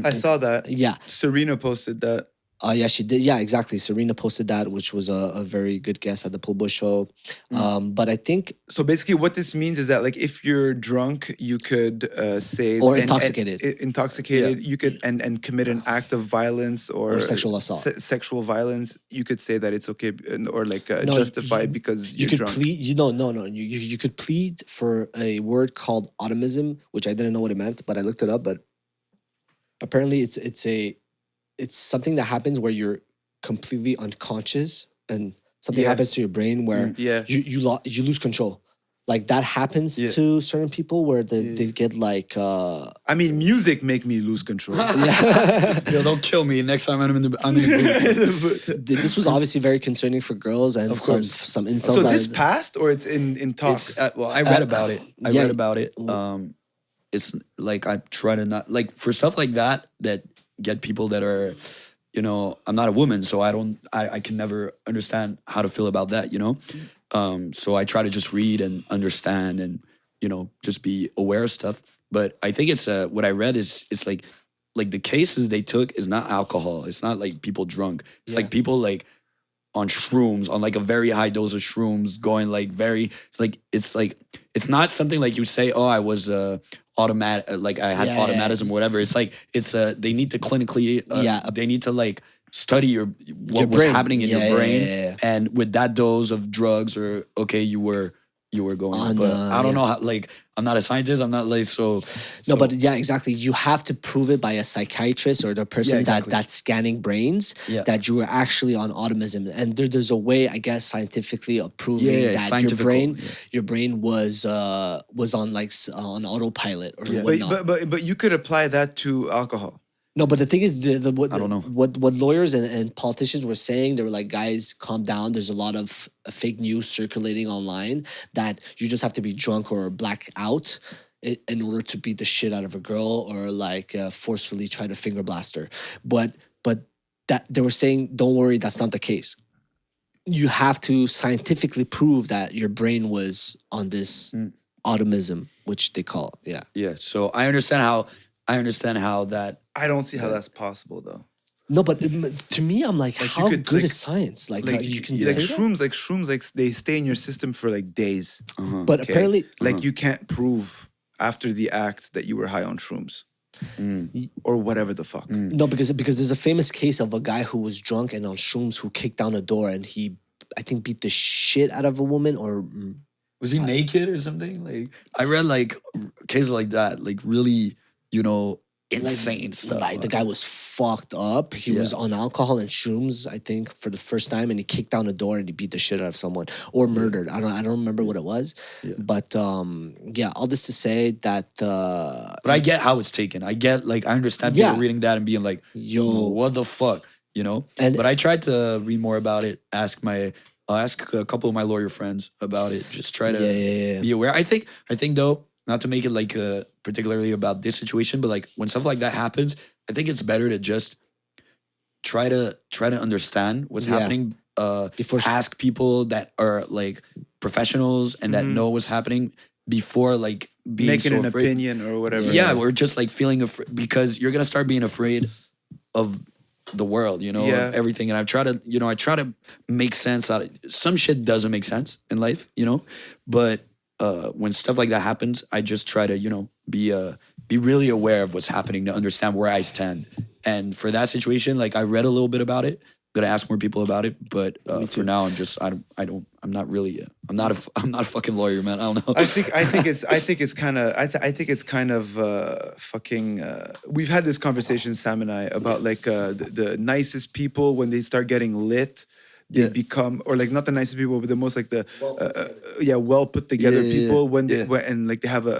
S3: I saw that.
S1: Yeah,
S3: Serena posted that.
S1: Uh, yeah, she did. Yeah, exactly. Serena posted that, which was a, a very good guess at the Bush show. Um, but I think
S3: So basically, what this means is that, like, if you're drunk, you could uh, say
S1: Or
S3: and- and-
S1: intoxicated.
S3: i- intoxicated, you could and and commit an act of violence or,
S1: Or sexual assault.
S3: se- sexual violence. You could say that it's okay or like uh,
S1: No,
S3: justified
S1: you-
S3: because
S1: you
S3: you're
S1: could
S3: drunk.
S1: plead you no no no you, you you could plead for a word called automism which i didn't know what it meant but i looked it up but apparently it's it's a it's something that happens where you're completely unconscious and something
S3: Yeah.
S1: happens to your brain where
S3: yeah.
S1: you you, lo- you lose control like that happens
S2: Yeah.
S1: to certain people where they, they get like uh
S3: I mean, music make me lose control. [LAUGHS] [LAUGHS]
S2: Yo, don't kill me next time I'm in the I'm in the [LAUGHS] booth.
S1: this was obviously very concerning for girls and
S2: Of
S1: some some incels
S3: so
S1: that-
S3: this passed or it's in in talks.
S2: Uh, well, I read
S1: Uh,
S2: about it. I
S1: yeah.
S2: read about it. Um, it's like I try to not like for stuff like that that get people that are, you know, I'm not a woman, so I don't, I, I can never understand how to feel about that, you know. Um, so I try to just read and understand and you know just be aware of stuff. But I think it's uh, what I read is it's like like the cases they took is not alcohol. It's not like people drunk. It's like people like on shrooms, on like a very high dose of shrooms, going like very it's like it's like it's not something like you say, oh, I was uh automatic, like I had
S1: Yeah, yeah,
S2: automatism, or whatever. It's like it's uh they need to clinically, uh,
S1: Yeah.
S2: they need to like study your what
S1: Your
S2: was happening in
S1: Yeah,
S2: your
S1: yeah,
S2: brain,
S1: yeah, yeah.
S2: and with that dose of drugs, or okay, you were you were going,
S1: On,
S2: but
S1: uh,
S2: I don't
S1: yeah.
S2: know how. Like I'm not a scientist. I'm not like so.
S1: No, but yeah, exactly. You have to prove it by a psychiatrist or the person
S2: exactly.
S1: that that's scanning brains
S2: Yeah.
S1: that you were actually on autism. And there, there's a way, I guess, scientifically of proving
S2: Yeah, yeah,
S1: that your brain,
S2: yeah.
S1: your brain was uh was on like on autopilot or
S2: Yeah.
S1: whatnot.
S3: but but but you could apply that to alcohol.
S1: No, but the thing is, the, the, what
S2: I don't know.
S1: what what lawyers and, and politicians were saying. They were like, guys, calm down. There's a lot of uh, fake news circulating online that you just have to be drunk or black out. in order to beat the shit out of a girl or like uh, forcefully try to finger blast her. But but that they were saying, don't worry, that's not the case. You have to scientifically prove that your brain was on this automism, which they call yeah.
S2: Yeah. So I understand how I understand how that
S3: I don't see how that's possible though.
S1: No, but to me, I'm like,
S3: Like, you
S1: how
S3: could,
S1: good
S3: like-
S1: is science? Like,
S3: Like
S1: uh, you can
S3: like
S1: say that?
S3: shrooms, like shrooms, like they stay in your system for like days.
S1: but
S3: okay?
S1: apparently,
S3: like you can't prove after the act that you were high on shrooms or whatever the fuck.
S1: No, because because there's a famous case of a guy who was drunk and on shrooms who kicked down a door and he, I think, beat the shit out of a woman or mm,
S2: was he naked or something? Like I read like cases like that, like really, you know, insane stuff.
S1: like the guy was fucked up. He was on alcohol and shrooms, I think, for the first time, and he kicked down a door and he beat the shit out of someone or murdered. I don't I don't remember what it was, but um, yeah, all this to say that uh,
S2: But I get how it's taken. I get like I understand
S1: Yeah.
S2: people reading that and being like,
S1: Yo.
S2: what the fuck?" You know.
S1: And-
S2: but I tried to read more about it. Ask my, I'll ask a couple of my lawyer friends about it. Just try to
S1: Yeah, yeah, yeah.
S2: be aware. I think, I think though, not to make it like uh, particularly about this situation, but like when stuff like that happens, I think it's better to just try to try to understand what's
S1: Yeah.
S2: happening. Uh,
S1: Before sh-
S2: ask people that are like professionals and that know what's happening before like being
S3: Making
S2: so
S3: an
S2: afraid.
S3: opinion or whatever.
S2: Yeah, or just like feeling afraid because you're gonna start being afraid of the world, you know,
S3: Yeah.
S2: of everything. And I've tried to, you know, I try to make sense out of some shit doesn't make sense in life, you know. But uh when stuff like that happens, I just try to, you know, be uh be really aware of what's happening to understand where I stand. And for that situation, like I read a little bit about it. I'm gonna ask more people about it, but uh, for now, I'm just I don't I don't I'm not really I'm not a [LAUGHS] I'm not a fucking lawyer, man. I don't know.
S3: I think I think it's I [LAUGHS] think it's kind of I, th- I think it's kind of uh, fucking. Uh, we've had this conversation, Sam and I, about like uh, the, the nicest people when they start getting lit, they
S2: Yeah.
S3: become or like not the nicest people, but the most like the uh, uh, yeah well put together
S2: Yeah,
S3: people when they when, and like they have a,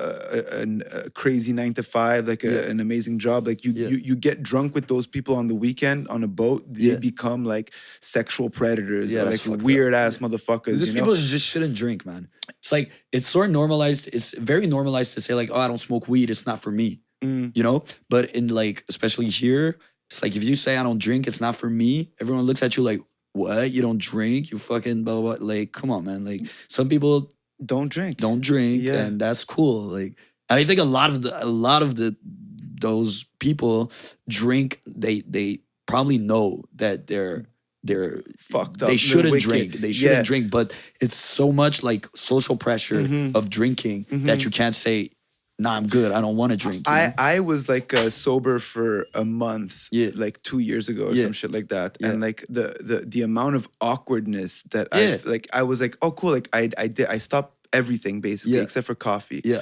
S3: a, a crazy nine to five, like a, an amazing job. Like you, you you get drunk with those people on the weekend on a boat, they become like sexual predators
S2: Yeah,
S3: or like
S2: fucked up.
S3: weird ass motherfuckers.
S2: These
S3: know?
S2: people just shouldn't drink, man. It's like it's sort of normalized. It's very normalized to say like, "Oh, I don't smoke weed. It's not for me."
S3: Mm.
S2: You know. But in like, especially here, it's like if you say I don't drink, it's not for me. Everyone looks at you like, "What? You don't drink? You fucking blah blah." blah. Like, come on, man. Like some people
S3: Don't drink.
S2: don't drink,
S3: Yeah.
S2: and that's cool. Like, and I think a lot of the a lot of the those people drink. They they probably know that they're they're
S3: Fucked up.
S2: They shouldn't drink. They shouldn't
S3: Yeah.
S2: drink. But it's so much like social pressure
S3: Mm-hmm.
S2: of drinking that you can't say, "Nah, I'm good. I don't want to drink."
S3: I,
S2: know?
S3: I was like uh, sober for a month,
S2: Yeah.
S3: like two years ago or
S2: Yeah.
S3: some shit like that,
S2: Yeah.
S3: and like the the the amount of awkwardness that
S2: Yeah.
S3: I like, I was like, oh cool, like I I did I stopped everything basically
S2: Yeah.
S3: except for coffee,
S2: yeah,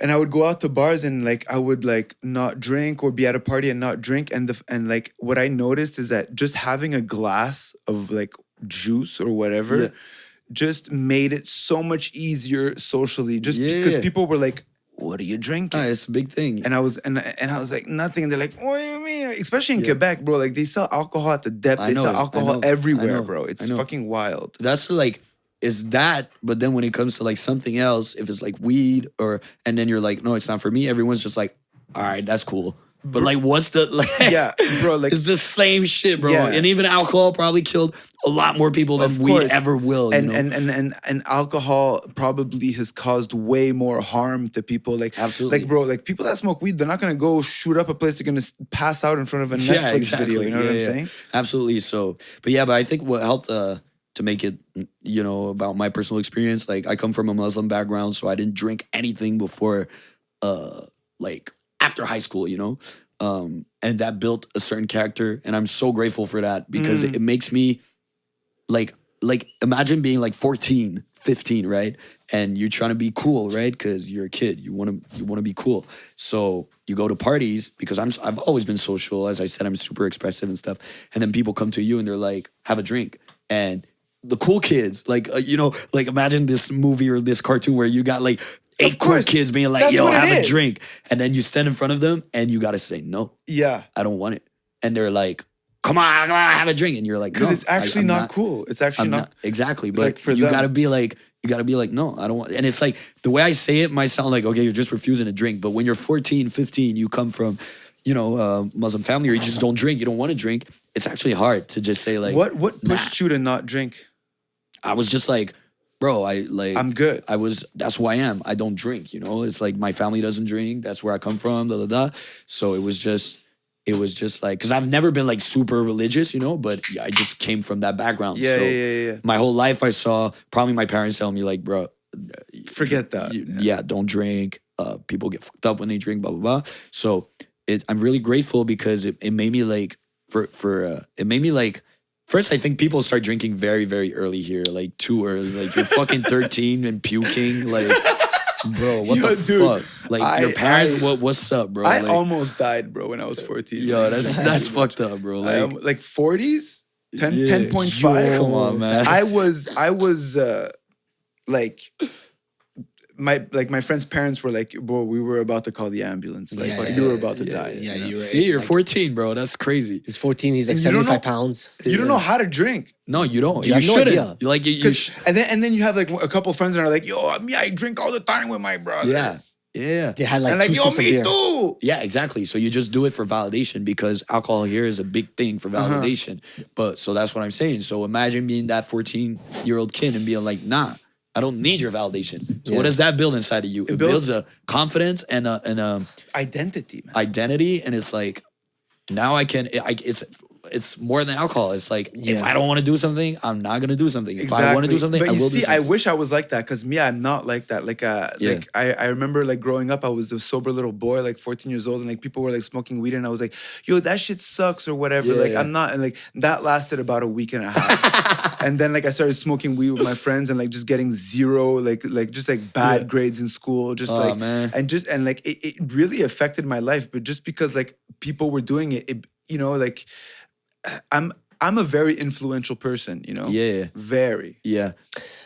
S3: and I would go out to bars and like I would like not drink or be at a party and not drink, and the and like what I noticed is that just having a glass of like juice or whatever.
S2: Yeah.
S3: Just made it so much easier socially, just because people were like, "What are you drinking?"
S2: Nah, it's a big thing.
S3: And I was and and I was like nothing. And they're like, what do you mean? Especially in Quebec, bro. Like they sell alcohol at the
S2: dep.
S3: They
S2: know
S3: sell alcohol everywhere, bro. It's fucking wild.
S2: that's like is that but then when it comes to like something else if it's like weed or and then you're like no it's not for me everyone's just like all right that's cool but like what's the like
S3: Yeah, bro, like-
S2: it's the same shit bro
S3: Yeah.
S2: and even alcohol probably killed a lot more people than
S3: we
S2: ever will you
S3: And,
S2: know?
S3: and and and and alcohol probably has caused way more harm to people. Like
S2: Absolutely.
S3: like bro, like people that smoke weed, they're not gonna go shoot up a place. They're gonna pass out in front of a Netflix video. You know what I'm
S2: yeah.
S3: saying?
S2: Absolutely. So, but yeah, but I think what helped uh, to make it, you know, about my personal experience, like I come from a Muslim background, so I didn't drink anything before, uh, like after high school, you know, um, and that built a certain character, and I'm so grateful for that because
S3: Mm.
S2: it, makes me, like, like imagine being like 14, 15, right? And you're trying to be cool, right? Because you're a kid. You want to you want to be cool. So you go to parties because I'm I've always been social. As I said, I'm super expressive and stuff. And then people come to you and they're like, "Have a drink." And the cool kids, like uh, you know, like imagine this movie or this cartoon where you got like eight cool kids being like,
S3: That's
S2: "Yo,
S3: what it
S2: have a
S3: is.
S2: drink," and then you stand in front of them and you got to say, "No,
S3: Yeah.
S2: I don't want it," and they're like. Come on, come on, have a drink, and you're like,
S3: Because
S2: no,
S3: it's actually
S2: I'm
S3: not, cool. It's actually
S2: I'm
S3: not,
S2: not, exactly, but
S3: like, for
S2: you
S3: them.
S2: got to be like You got to be like, no, I don't want. And it's like the way I say it might sound like, okay, you're just refusing to drink. But when you're 14, 15, you come from, you know, a Muslim family or you just don't drink, you don't want to drink. It's actually hard to just say like,
S3: what what pushed you to not drink?
S2: I was just like, bro, I like
S3: I'm good.
S2: I was that's who I am. I don't drink, you know. It's like my family doesn't drink. That's where I come from, da da da. So it was just it was just like because I've never been like super religious, you know, but I just came from that background.
S3: Yeah,
S2: so
S3: yeah, yeah, yeah.
S2: My whole life I saw probably my parents telling me like, bro,
S3: Forget that.
S2: you- yeah. don't drink. Uh, people get fucked up when they drink, blah blah blah. So it, I'm really grateful because it, it made me like for for uh, it made me like. First, I think people start drinking very, very early here, like too early. Like you're fucking [LAUGHS] 13 and puking, like, bro, what
S3: Yo,
S2: the
S3: dude,
S2: fuck? Like
S3: I-
S2: your parents,
S3: I-
S2: what, what's up, bro?
S3: I
S2: like,
S3: almost died, bro, when I was 14.
S2: yo, that's [LAUGHS] that's fucked up, bro. Like,
S3: am like 40s? 10,
S2: Yeah.
S3: 10.5.
S2: Yo, come on, man.
S3: I was I was uh like my like my friend's parents were like, bro, we were about to call the ambulance. Like
S1: Yeah,
S3: you were about to
S2: yeah,
S3: die.
S1: Yeah, you were.
S2: see, you're
S1: like,
S2: 14, bro. That's crazy.
S1: He's 14. He's like
S3: And you don't
S1: 75
S3: know-
S1: pounds.
S3: You don't know how to drink.
S2: No, you don't.
S1: You
S2: You,
S1: have no
S2: shouldn't.
S1: idea.
S2: You like you, you
S3: 'Cause-
S2: sh-
S3: and then and then you have like a couple friends that are like, yo, me, I drink all the time with my brother.
S2: yeah, yeah.
S1: They had like
S3: and like,
S1: two
S3: yo,
S1: of
S3: me
S1: beer.
S3: too.
S2: Yeah, exactly. So you just do it for validation because alcohol here is a big thing for
S3: Uh-huh.
S2: validation. But so that's what I'm saying. So imagine being that 14 year old kid and being like, nah, I don't need your validation. So
S1: Yeah.
S2: what does that build inside of you? It,
S3: builds-
S2: builds a confidence and a, and a
S3: Identity, man.
S2: identity. And it's like, now I can, I, it's, it's more than alcohol. It's like, if I don't want to do something, I'm not going to do something. If I want to do something,
S3: But
S2: I
S3: you
S2: will
S3: see, I wish I was like that because me, I'm not like that. Like, uh,
S2: Yeah.
S3: like I, I remember like growing up, I was a sober little boy, like 14 years old, and like people were like smoking weed, and I was like, yo, that shit sucks or whatever.
S2: Yeah,
S3: like,
S2: yeah.
S3: I'm not, and like that lasted about a week and a half. [LAUGHS] and then like I started smoking weed with my friends and like just getting zero, like like just like bad
S2: Yeah.
S3: grades in school, just
S2: Oh,
S3: like
S2: man.
S3: and just and like it, it really affected my life. But just because like people were doing it, it you know, like I'm I'm a very influential person, you know.
S2: Yeah.
S3: Very
S2: Yeah.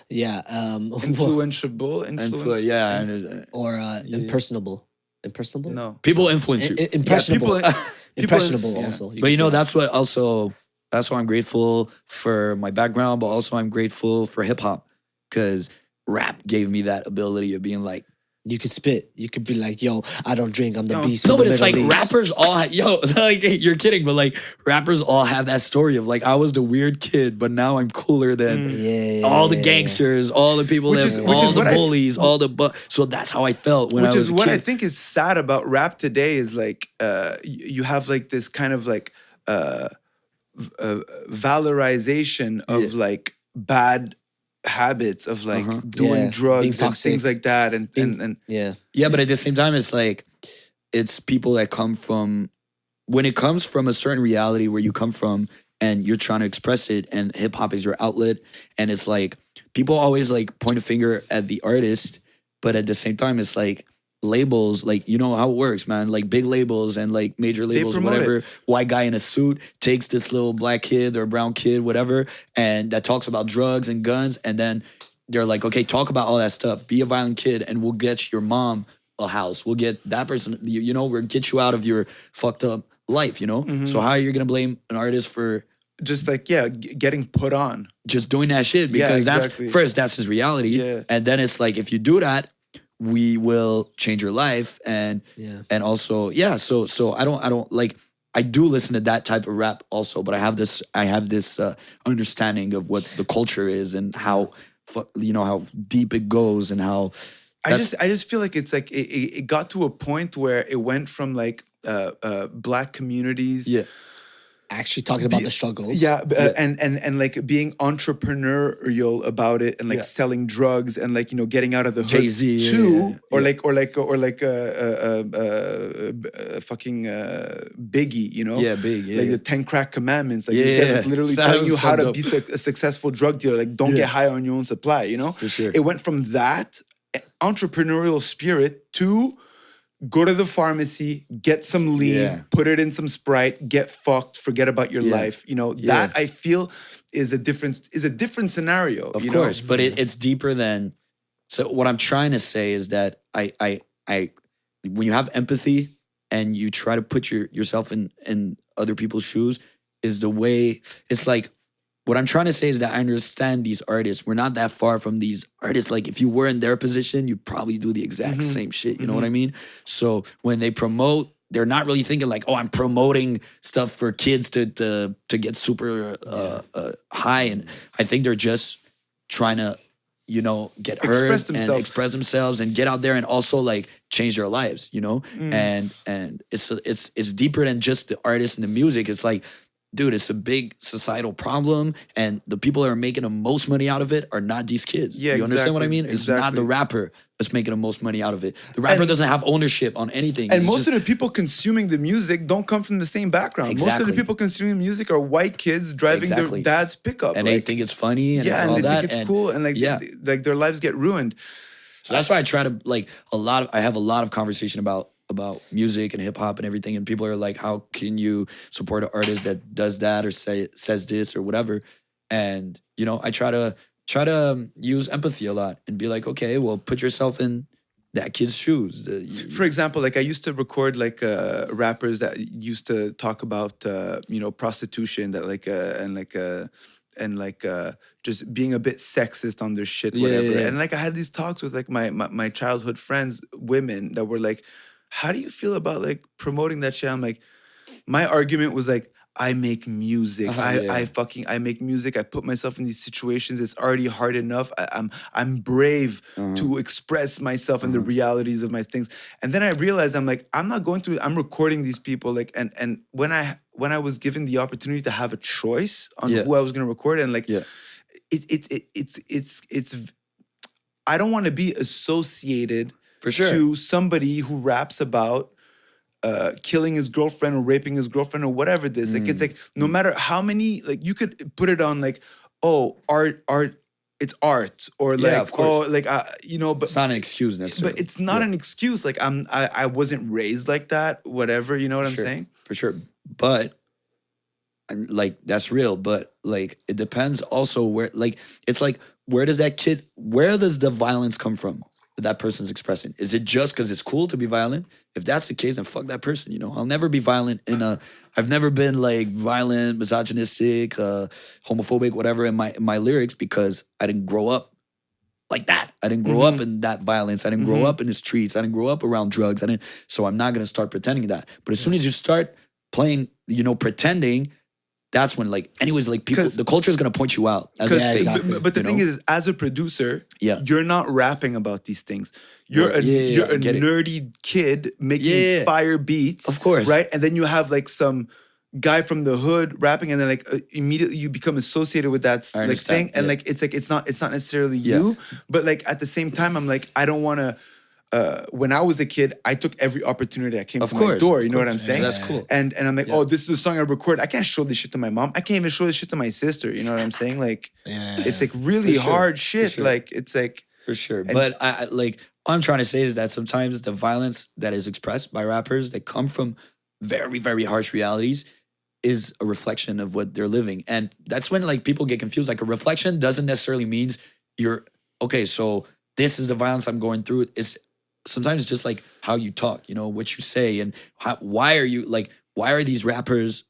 S1: Yeah. Um, [LAUGHS]
S3: influential.
S2: Influ-
S3: Influence.
S2: yeah. and, uh,
S1: or uh, impersonable. Impersonable?
S3: No.
S2: People influence you.
S1: I- impressionable.
S3: people- [LAUGHS]
S1: impressionable
S3: yeah.
S1: also.
S2: but you know
S1: that.
S2: that's what also that's why i'm grateful for my background but also i'm grateful for hip-hop because rap gave me that ability of being like
S1: you could spit. You could be like, "Yo, I don't drink. I'm the
S3: No.
S1: beast."
S2: no but it's like
S1: Middle East."
S2: rappers all ha- yo [LAUGHS] like you're kidding but like rappers all have that story of like i was the weird kid but now i'm cooler than
S1: Yeah,
S2: all the
S1: yeah,
S2: gangsters all the people
S3: Which
S2: that
S3: is-
S2: all the
S3: what I-
S2: bullies all the bu- so that's how i felt when
S3: Which
S2: i was Which
S3: is
S2: a
S3: what
S2: kid.
S3: I think is sad about rap today is like uh, you have like this kind of like uh, v- uh, valorization of
S2: Yeah.
S3: like bad habits of like
S2: Uh-huh.
S3: doing
S1: Yeah,
S3: drugs and things like that and
S1: Being-
S3: and, and
S1: Yeah.
S2: Yeah, but at the same time, it's like it's people that come from when it comes from a certain reality where you come from and you're trying to express it, and hip hop is your outlet, and it's like people always like point a finger at the artist, but at the same time, it's like labels like you know how it works man like big labels and like major labels
S3: promote it.
S2: whatever white guy in a suit takes this little black kid or brown kid whatever and that talks about drugs and guns and then they're like okay talk about all that stuff be a violent kid and we'll get your mom a house we'll get that person you, you know we'll get you out of your fucked up life you know
S3: Mm-hmm.
S2: so how are you gonna blame an artist for
S3: just like yeah, g- getting put on.
S2: just doing that shit
S3: Yeah,
S2: because
S3: exactly.
S2: that's first that's his reality
S3: Yeah.
S2: and then it's like if you do that we will change your life and
S1: Yeah.
S2: and also yeah so so i don't i don't like i do listen to that type of rap also but i have this i have this uh, understanding of what the culture is and how you know how deep it goes and how
S3: I just I just feel like it's like it, it, got to a point where it went from like uh, uh, black communities
S2: yeah
S1: Actually talking about the struggles.
S3: Yeah, uh, and and and like being entrepreneurial about it, and like
S2: Yeah.
S3: selling drugs, and like you know getting out of the hood
S2: Jay-Z, yeah,
S3: too,
S2: yeah,
S3: or
S2: yeah.
S3: like or like or like uh, uh, uh, uh, uh, fucking uh, Biggie, you know?
S2: Yeah, Big, yeah,
S3: like
S2: yeah.
S3: the Ten Crack Commandments. Like
S2: Yeah,
S3: these guys
S2: yeah.
S3: like literally
S2: That
S3: telling you
S2: so
S3: how to be su- a successful drug dealer. Like don't
S2: Yeah.
S3: get high on your own supply. You know?
S2: For sure.
S3: It went from that entrepreneurial spirit to go to the pharmacy, get some lean,
S2: Yeah.
S3: put it in some Sprite, get fucked, forget about your
S2: Yeah.
S3: life. You know,
S2: Yeah.
S3: that I feel is a different is a different scenario.
S2: of
S3: you know?
S2: course but it, it's deeper than so what i'm trying to say is that i i i when you have empathy and you try to put your yourself in in other people's shoes is the way it's like what I'm trying to say is that I understand these artists. We're not that far from these artists. Like if you were in their position, you'd probably do the exact same shit. You know what I mean? So when they promote, they're not really thinking like, oh, I'm promoting stuff for kids to to to get super uh, uh, high, and I think they're just trying to, you know, get heard
S3: Express
S2: and express themselves and get out there and also like change their lives. You know,
S3: Mm.
S2: and and it's it's it's deeper than just the artist and the music. It's like dude, it's a big societal problem, and the people that are making the most money out of it are not these kids.
S3: Yeah,
S2: you understand what I mean? It's not the rapper that's making the most money out of it. The rapper
S3: And-
S2: doesn't have ownership on anything.
S3: And
S2: It's
S3: most
S2: just-
S3: of the people consuming the music don't come from the same background. Most of the people consuming music are white kids driving
S2: Exactly.
S3: their dad's pickup.
S2: and they think it's funny and
S3: yeah, and
S2: all
S3: they
S2: that.
S3: think it's
S2: and
S3: cool, and like
S2: yeah.
S3: th- like their lives get ruined.
S2: So that's why I try to like a lot of I have a lot of conversation about about music and hip hop and everything, and people are like, "How can you support an artist that does that or say says this or whatever?" And you know, I try to try to um, use empathy a lot and be like, "Okay, well, put yourself in that kid's shoes."
S3: For example, like I used to record like uh, rappers that used to talk about uh, you know prostitution that like uh, and like uh, and like uh, just being a bit sexist on their shit,
S2: Yeah,
S3: whatever.
S2: yeah, yeah.
S3: And like I had these talks with like my, my my childhood friends, women that were like, "How do you feel about like promoting that shit?" I'm like, my argument was like. I make music.
S2: Uh-huh,
S3: I,
S2: yeah.
S3: I fucking I make music. I put myself in these situations. It's already hard enough. I, I'm I'm brave
S2: Uh-huh.
S3: to express myself and the realities of my things. And then I realized I'm like I'm not going through. I'm recording these people like and and when I when I was given the opportunity to have a choice on
S2: Yeah.
S3: who I was going to record and like
S2: Yeah.
S3: it, it, it it's it's it's I don't want to be associated
S2: For sure.
S3: to somebody who raps about uh, killing his girlfriend or raping his girlfriend or whatever it is. Like
S2: Mm.
S3: it's like no matter how many like you could put it on like oh art art it's art or like
S2: Yeah, of course.
S3: oh like uh, you know but
S2: it's not an excuse necessarily.
S3: but it's not
S2: Yeah.
S3: an excuse like I'm I, I wasn't raised like that whatever you know what I'm
S2: sure,
S3: saying
S2: For sure. But and like that's real, but like it depends also where like it's like where does that kid where does the violence come from that that person's expressing? Is it just because it's cool to be violent? If that's the case, then fuck that person, you know. I'll never be violent in a I've never been like violent, misogynistic, uh homophobic, whatever in my in my lyrics because I didn't grow up like that. I didn't grow up in that violence. I didn't grow up in the streets. I didn't grow up around drugs. I didn't. So I'm not gonna start pretending that. But as soon as you start playing, you know, pretending, that's when like, anyways, like people,
S3: 'Cause-
S2: the culture is gonna point you out. As a
S1: Yeah,
S2: fake,
S1: exactly.
S3: But, but the
S2: you
S3: thing
S2: know?
S3: is, as a producer,
S2: Yeah.
S3: you're not rapping about these things. You're a
S2: Yeah, yeah,
S3: you're
S2: yeah, I
S3: a
S2: get it.
S3: nerdy kid making
S2: Yeah.
S3: fire beats,
S2: Of course.
S3: right? And then you have like some guy from the hood rapping, and then like uh, immediately you become associated with that
S2: I
S3: like
S2: understand,
S3: thing, and
S2: yeah.
S3: like it's like it's not it's not necessarily
S2: Yeah.
S3: you, but like at the same time, I'm like I don't want to. Uh, when I was a kid, I took every opportunity that came
S2: Of
S3: to my door. You know what. I'm saying?
S2: Yeah, that's cool.
S3: And and I'm like, oh, this is the song I record. I can't show this shit to my mom. I can't even show this shit to my sister. You know what I'm saying? [LAUGHS] Like,
S1: Yeah.
S3: it's like really
S2: sure,
S3: hard shit.
S2: sure.
S3: Like, it's like
S2: for sure. but I, I like all I'm trying to say is that sometimes the violence that is expressed by rappers that come from very very harsh realities is a reflection of what they're living, and that's when like people get confused. Like a reflection doesn't necessarily means you're okay. So this is the violence I'm going through. It's sometimes it's just like how you talk, you know, what you say, and how, why are you like why are these rappers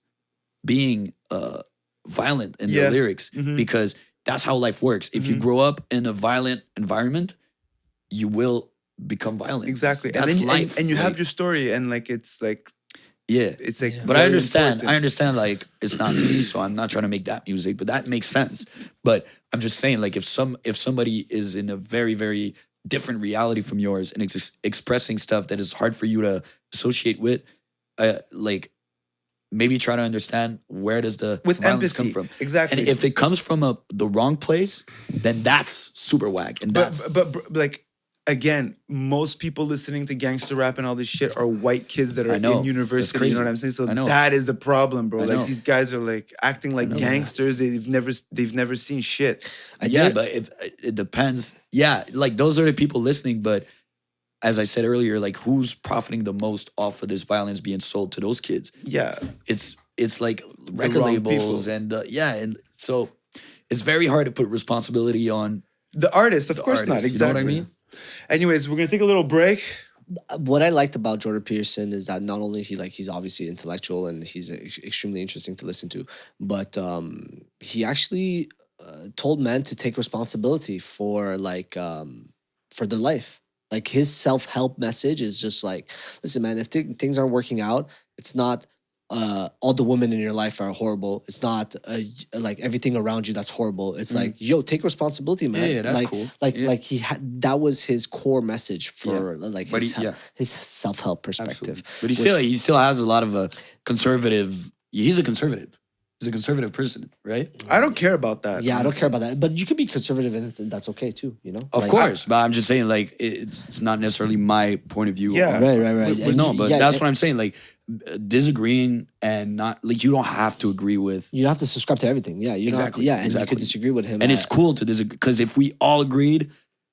S2: being uh violent in
S3: Yeah.
S2: their lyrics?
S3: Mhm.
S2: Because that's how life works. If you
S3: Mhm.
S2: grow up in a violent environment, you will become violent.
S3: exactly.
S2: That's
S3: and then you, and-
S2: life.
S3: and, you have your story, and like it's like
S2: yeah.
S3: it's like.
S2: But I understand.
S3: important.
S2: I understand. Like it's not me, so I'm not trying to make that music. But that makes sense. But I'm just saying, like if some if somebody is in a very very different reality from yours and ex- expressing stuff that is hard for you to associate with, uh, like maybe try to understand where does the
S3: with empathy.
S2: come from.
S3: Exactly.
S2: And if it comes from a the wrong place, then that's super whack. And
S3: but,
S2: that's
S3: but but like again, most people listening to gangster rap and all this shit are white kids that are in university. You know what I'm saying? So that is the problem, bro. Like these guys are like acting like gangsters. They've never they've never seen shit.
S1: I
S2: yeah,
S1: did-
S2: but if it depends. Yeah, like those are the people listening, but as I said earlier, like who's profiting the most off of this violence being sold to those kids?
S3: Yeah.
S2: It's it's like record labels
S3: people.
S2: and uh, yeah, and so it's very hard to put responsibility on.
S3: The artist, of
S2: The
S3: course not.
S2: artist, you know
S3: Exactly.
S2: what I mean?
S3: Anyways, we're gonna take a little break.
S1: what I liked about Jordan Peterson is that not only he like he's obviously intellectual and he's ex- extremely interesting to listen to, but um, he actually uh, told men to take responsibility for like um, for their life. Like his self help message is just like, listen, man, if thi- things aren't working out, it's not. Uh, all the women in your life are horrible. It's not uh, like everything around you that's horrible. It's like, yo, take responsibility, man.
S2: Mm. yeah, that's
S1: like,
S2: cool.
S1: Like,
S2: Yeah.
S1: like he had that was his core message for like his,
S2: he- yeah.
S1: his self help perspective.
S2: Absolutely. But he
S1: which-
S2: still he still has a lot of a conservative. He's a conservative. He's a conservative person, right?
S3: I don't care about that.
S1: yeah, I don't care about that. But you could be conservative in it, and that's okay too. You know,
S2: Of
S1: Like-
S2: course, but I'm just saying, like, it's, it's not necessarily my point of view.
S3: Yeah.
S2: on-
S1: Right, right, right.
S2: But
S1: And
S2: no,
S1: you-
S2: but
S1: yeah,
S2: that's
S1: and-
S2: what I'm saying. Like, uh, disagreeing and not like you don't have to agree with.
S1: You don't have to subscribe to everything. Yeah, you don't have to.
S2: Exactly,
S1: Yeah, and you
S2: exactly.
S1: could disagree with him.
S2: And it's
S1: at-
S2: cool to disagree because if we all agreed,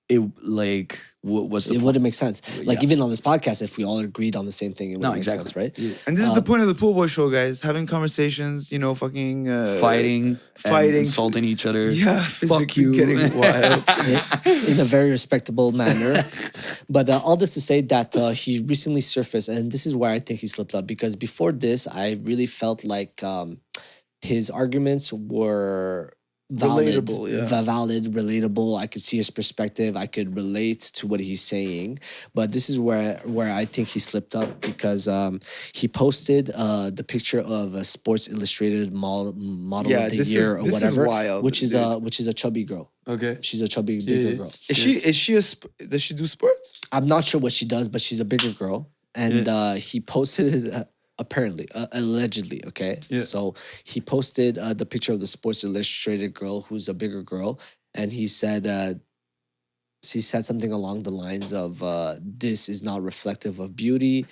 S2: it like what, what's the
S1: It
S2: point?
S1: wouldn't make sense. Like
S2: Yeah.
S1: even on this podcast, if we all agreed on the same thing, it wouldn't
S2: No,
S1: make
S2: exactly.
S1: sense, right?
S2: Yeah.
S3: And this is
S1: Um,
S3: the point of the pool boy show, guys. Having conversations, you know, fucking uh,
S2: fighting,
S3: fighting,
S2: insulting each other.
S3: Yeah,
S2: fuck you.
S3: getting [LAUGHS] wild.
S1: in a very respectable manner. [LAUGHS] But uh, all this to say that uh, he recently surfaced, and this is where I think he slipped up because before this, I really felt like um, his arguments were valid,
S3: Relatable, yeah.
S1: valid, relatable. I could see his perspective. I could relate to what he's saying. But this is where where I think he slipped up because um, he posted uh, the picture of a Sports Illustrated model, model
S3: Yeah,
S1: of the
S3: this is-
S1: year or
S3: this is
S1: whatever,
S3: wild,
S1: which is
S3: dude.
S1: a which is a chubby girl.
S2: Okay.
S1: She's a chubby bigger
S2: Yeah.
S1: girl.
S3: Is she? Is she a? Sp- does she do sports?
S1: I'm not sure what she does, but she's a bigger girl, and uh, he posted it apparently, uh, allegedly. Okay,
S2: Yeah.
S1: so he posted uh, the picture of the Sports Illustrated girl, who's a bigger girl, and he said. Uh, she said something along the lines of uh, this is not reflective of beauty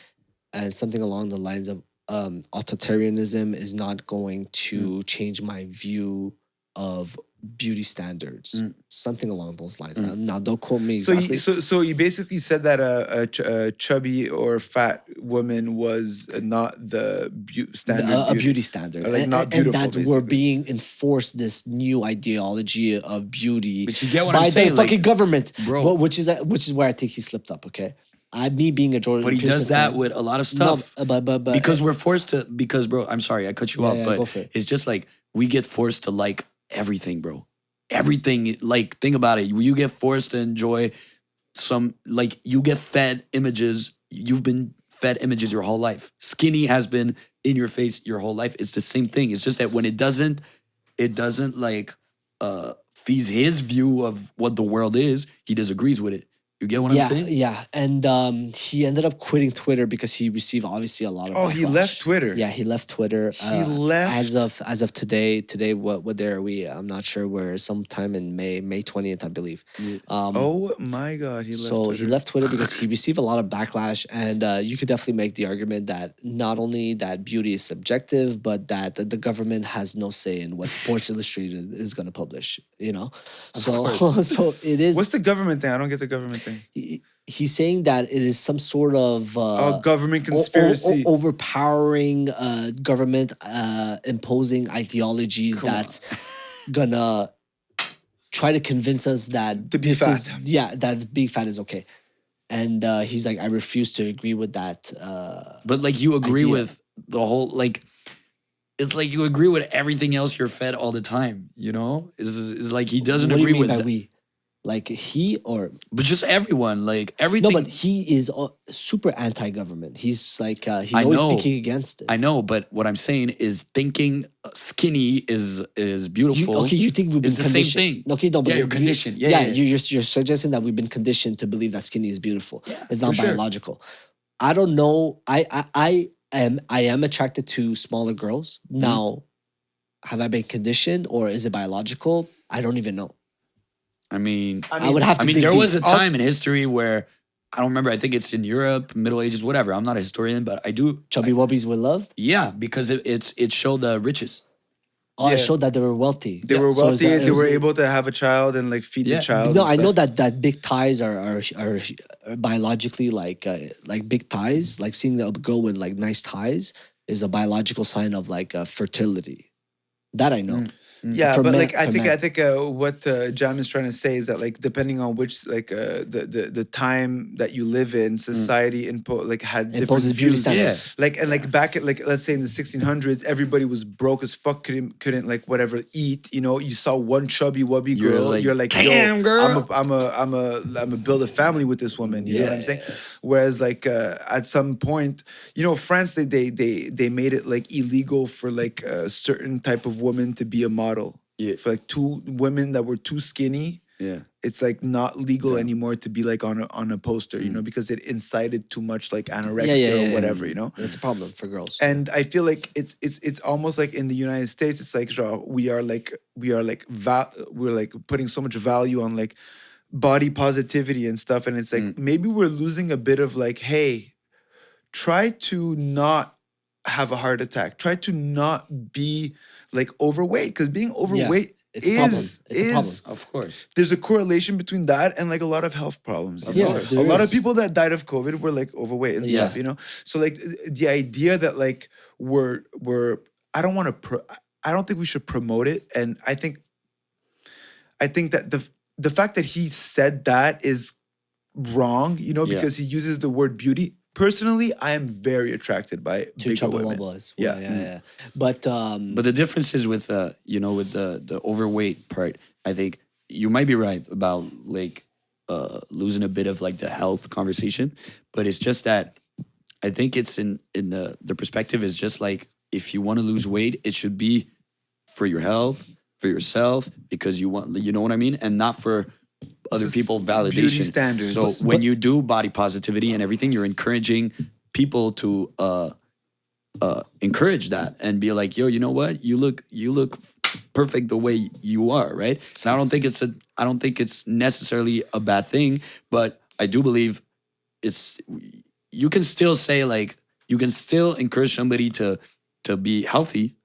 S1: and something along the lines of um, authoritarianism is not going to change my view of beauty standards
S2: Mm.
S1: something along those lines mm. now, now don't quote me
S3: So,
S1: exactly
S3: you, so, so you basically said that a, a, ch- a chubby or fat woman was not the beau- standard.
S1: a, a
S3: beauty.
S1: beauty standard,
S3: like,
S1: and,
S3: not
S1: and that we're being enforced this new ideology of beauty
S2: But you get what
S1: by
S2: I'm saying,
S1: the
S2: like,
S1: fucking government,
S2: bro.
S1: Wh- Which is which is where I think he slipped up. Okay, I me being a Jordan,
S2: But he
S1: Peterson
S2: does that
S1: fan-
S2: with a lot of
S1: No,
S2: stuff.
S1: Uh, but but but
S2: because uh, we're forced to because bro i'm sorry i cut you
S1: Yeah,
S2: off
S1: yeah,
S2: but
S1: it.
S2: it's just like we get forced to like everything bro. Everything like think about it. You get forced to enjoy some like you get fed images. You've been fed images your whole life. Skinny has been in your face your whole life. It's the same thing. It's just that when it doesn't it doesn't like uh feeds his view of what the world is he disagrees with it you get what
S1: yeah,
S2: i'm saying
S1: yeah, and um, he ended up quitting Twitter because he received obviously a lot of.
S3: Oh, he left Twitter.
S1: Yeah, he left Twitter. He
S3: left?
S1: as of as of today. Today, what what day are we? I'm not sure. We're sometime in May, May 20th, I believe. Um,
S3: Oh my God, he left.
S1: so
S3: Twitter.
S1: he left Twitter because he [LAUGHS] received a lot of backlash, and uh, you could definitely make the argument that not only that beauty is subjective, but that the, the government has no say in what Sports Illustrated is going to publish. You know, so [LAUGHS] so it is.
S3: What's the government thing? I don't get the government thing.
S1: He- he's saying that it is some sort of uh,
S3: government
S1: o- o- o-
S3: conspiracy.
S1: overpowering uh, government uh, imposing ideologies that's gonna try to convince us that
S3: To be
S1: this is yeah that being fat is okay and uh, he's like i refuse to agree with that uh,
S2: But like you agree
S1: idea.
S2: with the whole like it's like you agree with everything else you're fed all the time, you know? Is is like he doesn't
S1: what do you
S2: agree
S1: mean
S2: with
S1: by
S2: that.
S1: we like he or
S2: but just everyone, like everything.
S1: no but he is uh, super anti-government he's like uh, he's
S2: I
S1: always
S2: know.
S1: speaking against it
S2: I know, but what I'm saying is thinking skinny is is
S1: You,
S2: beautiful.
S1: okay, you think we've been
S2: It's the same thing.
S1: Okay, no, but
S2: Yeah, you're conditioned. Yeah,
S1: yeah,
S2: yeah, yeah.
S1: You're, you're you're suggesting that we've been conditioned to believe that skinny is beautiful. it's not
S2: for sure.
S1: biological. I don't know. I I I am I am attracted to smaller girls.
S2: Mm-hmm.
S1: Now, have I been conditioned or is it biological? I don't even know.
S2: I mean
S1: I, would have to.
S2: I mean
S1: dig
S2: there
S1: deep.
S2: was a time in history where I don't remember, I think it's in Europe, Middle Ages, whatever. I'm not a historian, but I do
S1: chubby wubbies were loved.
S2: yeah, because it, it's it showed the riches.
S1: Oh,
S3: Yeah.
S1: it showed that they were wealthy.
S3: they were
S1: So
S3: wealthy.
S1: that-
S3: they were able to have a child and like feed
S2: Yeah.
S3: the child.
S1: No, I know that that big ties are are, are, are biologically like uh, like big ties. Like seeing a girl with like nice ties is a biological sign of like uh, fertility. That I know.
S3: Yeah,
S1: For
S3: but
S1: men-
S3: like I think
S1: men.
S3: I think uh, what uh, Jam is trying to say is that like depending on which like uh, the, the the time that you live in, society impo- like had different
S1: Imposes beauty
S3: views.
S1: standards.
S3: Like and like back at like let's say in the 1600s, everybody was broke as fuck, couldn't couldn't like whatever eat. You know, you saw one chubby wubby
S2: You're
S3: girl,
S2: like,
S3: you're like,
S2: "Damn,
S3: Yo,
S2: girl."
S3: I'm a I'm a I'm a I'm a build a family with this woman. You know what I'm saying? Whereas like uh, at some point, you know, France they they they they made it like illegal for like a certain type of woman to be a model.
S2: Yeah.
S3: For like two women that were too skinny,
S2: Yeah.
S3: it's like not legal anymore to be like on a on a poster, you mm. know, because it incited too much like anorexia or whatever, you know.
S1: It's a problem for girls.
S3: And I feel like it's it's it's almost like in the United States, it's like we are like we are like val- we're like putting so much value on like body positivity and stuff, and it's like mm. maybe we're losing a bit of like, hey, try to not have a heart attack, try to not be like overweight, because being overweight
S1: it's a
S3: is
S1: problem. It's a
S3: is
S1: problem.
S2: Of course.
S3: there's a correlation between that and like a lot of health problems. you
S1: Yeah,
S3: know?
S1: there
S3: a lot
S1: is.
S3: of people that died of COVID were like overweight and
S1: Yeah.
S3: stuff, you know. So like the idea that like we're we're I don't want to pro- I don't think we should promote it, and I think I think that the the fact that he said that is wrong, you know,
S2: Yeah.
S3: because he uses the word beauty. Personally, I am very attracted by
S1: to
S3: bigger
S1: chubby
S3: women.
S1: wubba as
S3: Yeah.
S1: well. Yeah, yeah. But um,
S2: But the difference is with uh, you know, with the the overweight part. I think you might be right about like uh losing a bit of like the health conversation, but it's just that I think it's in in the the perspective is just like if you want to lose weight, it should be for your health, for yourself, because you want you know what I mean, and not for other people validation
S3: beauty standards.
S2: So when you do body positivity and everything, you're encouraging people to uh uh, encourage that and be like, yo, you know what? You look you look perfect the way you are, right? And I don't think it's a I don't think it's necessarily a bad thing, but I do believe it's you can still say like you can still encourage somebody to to be healthy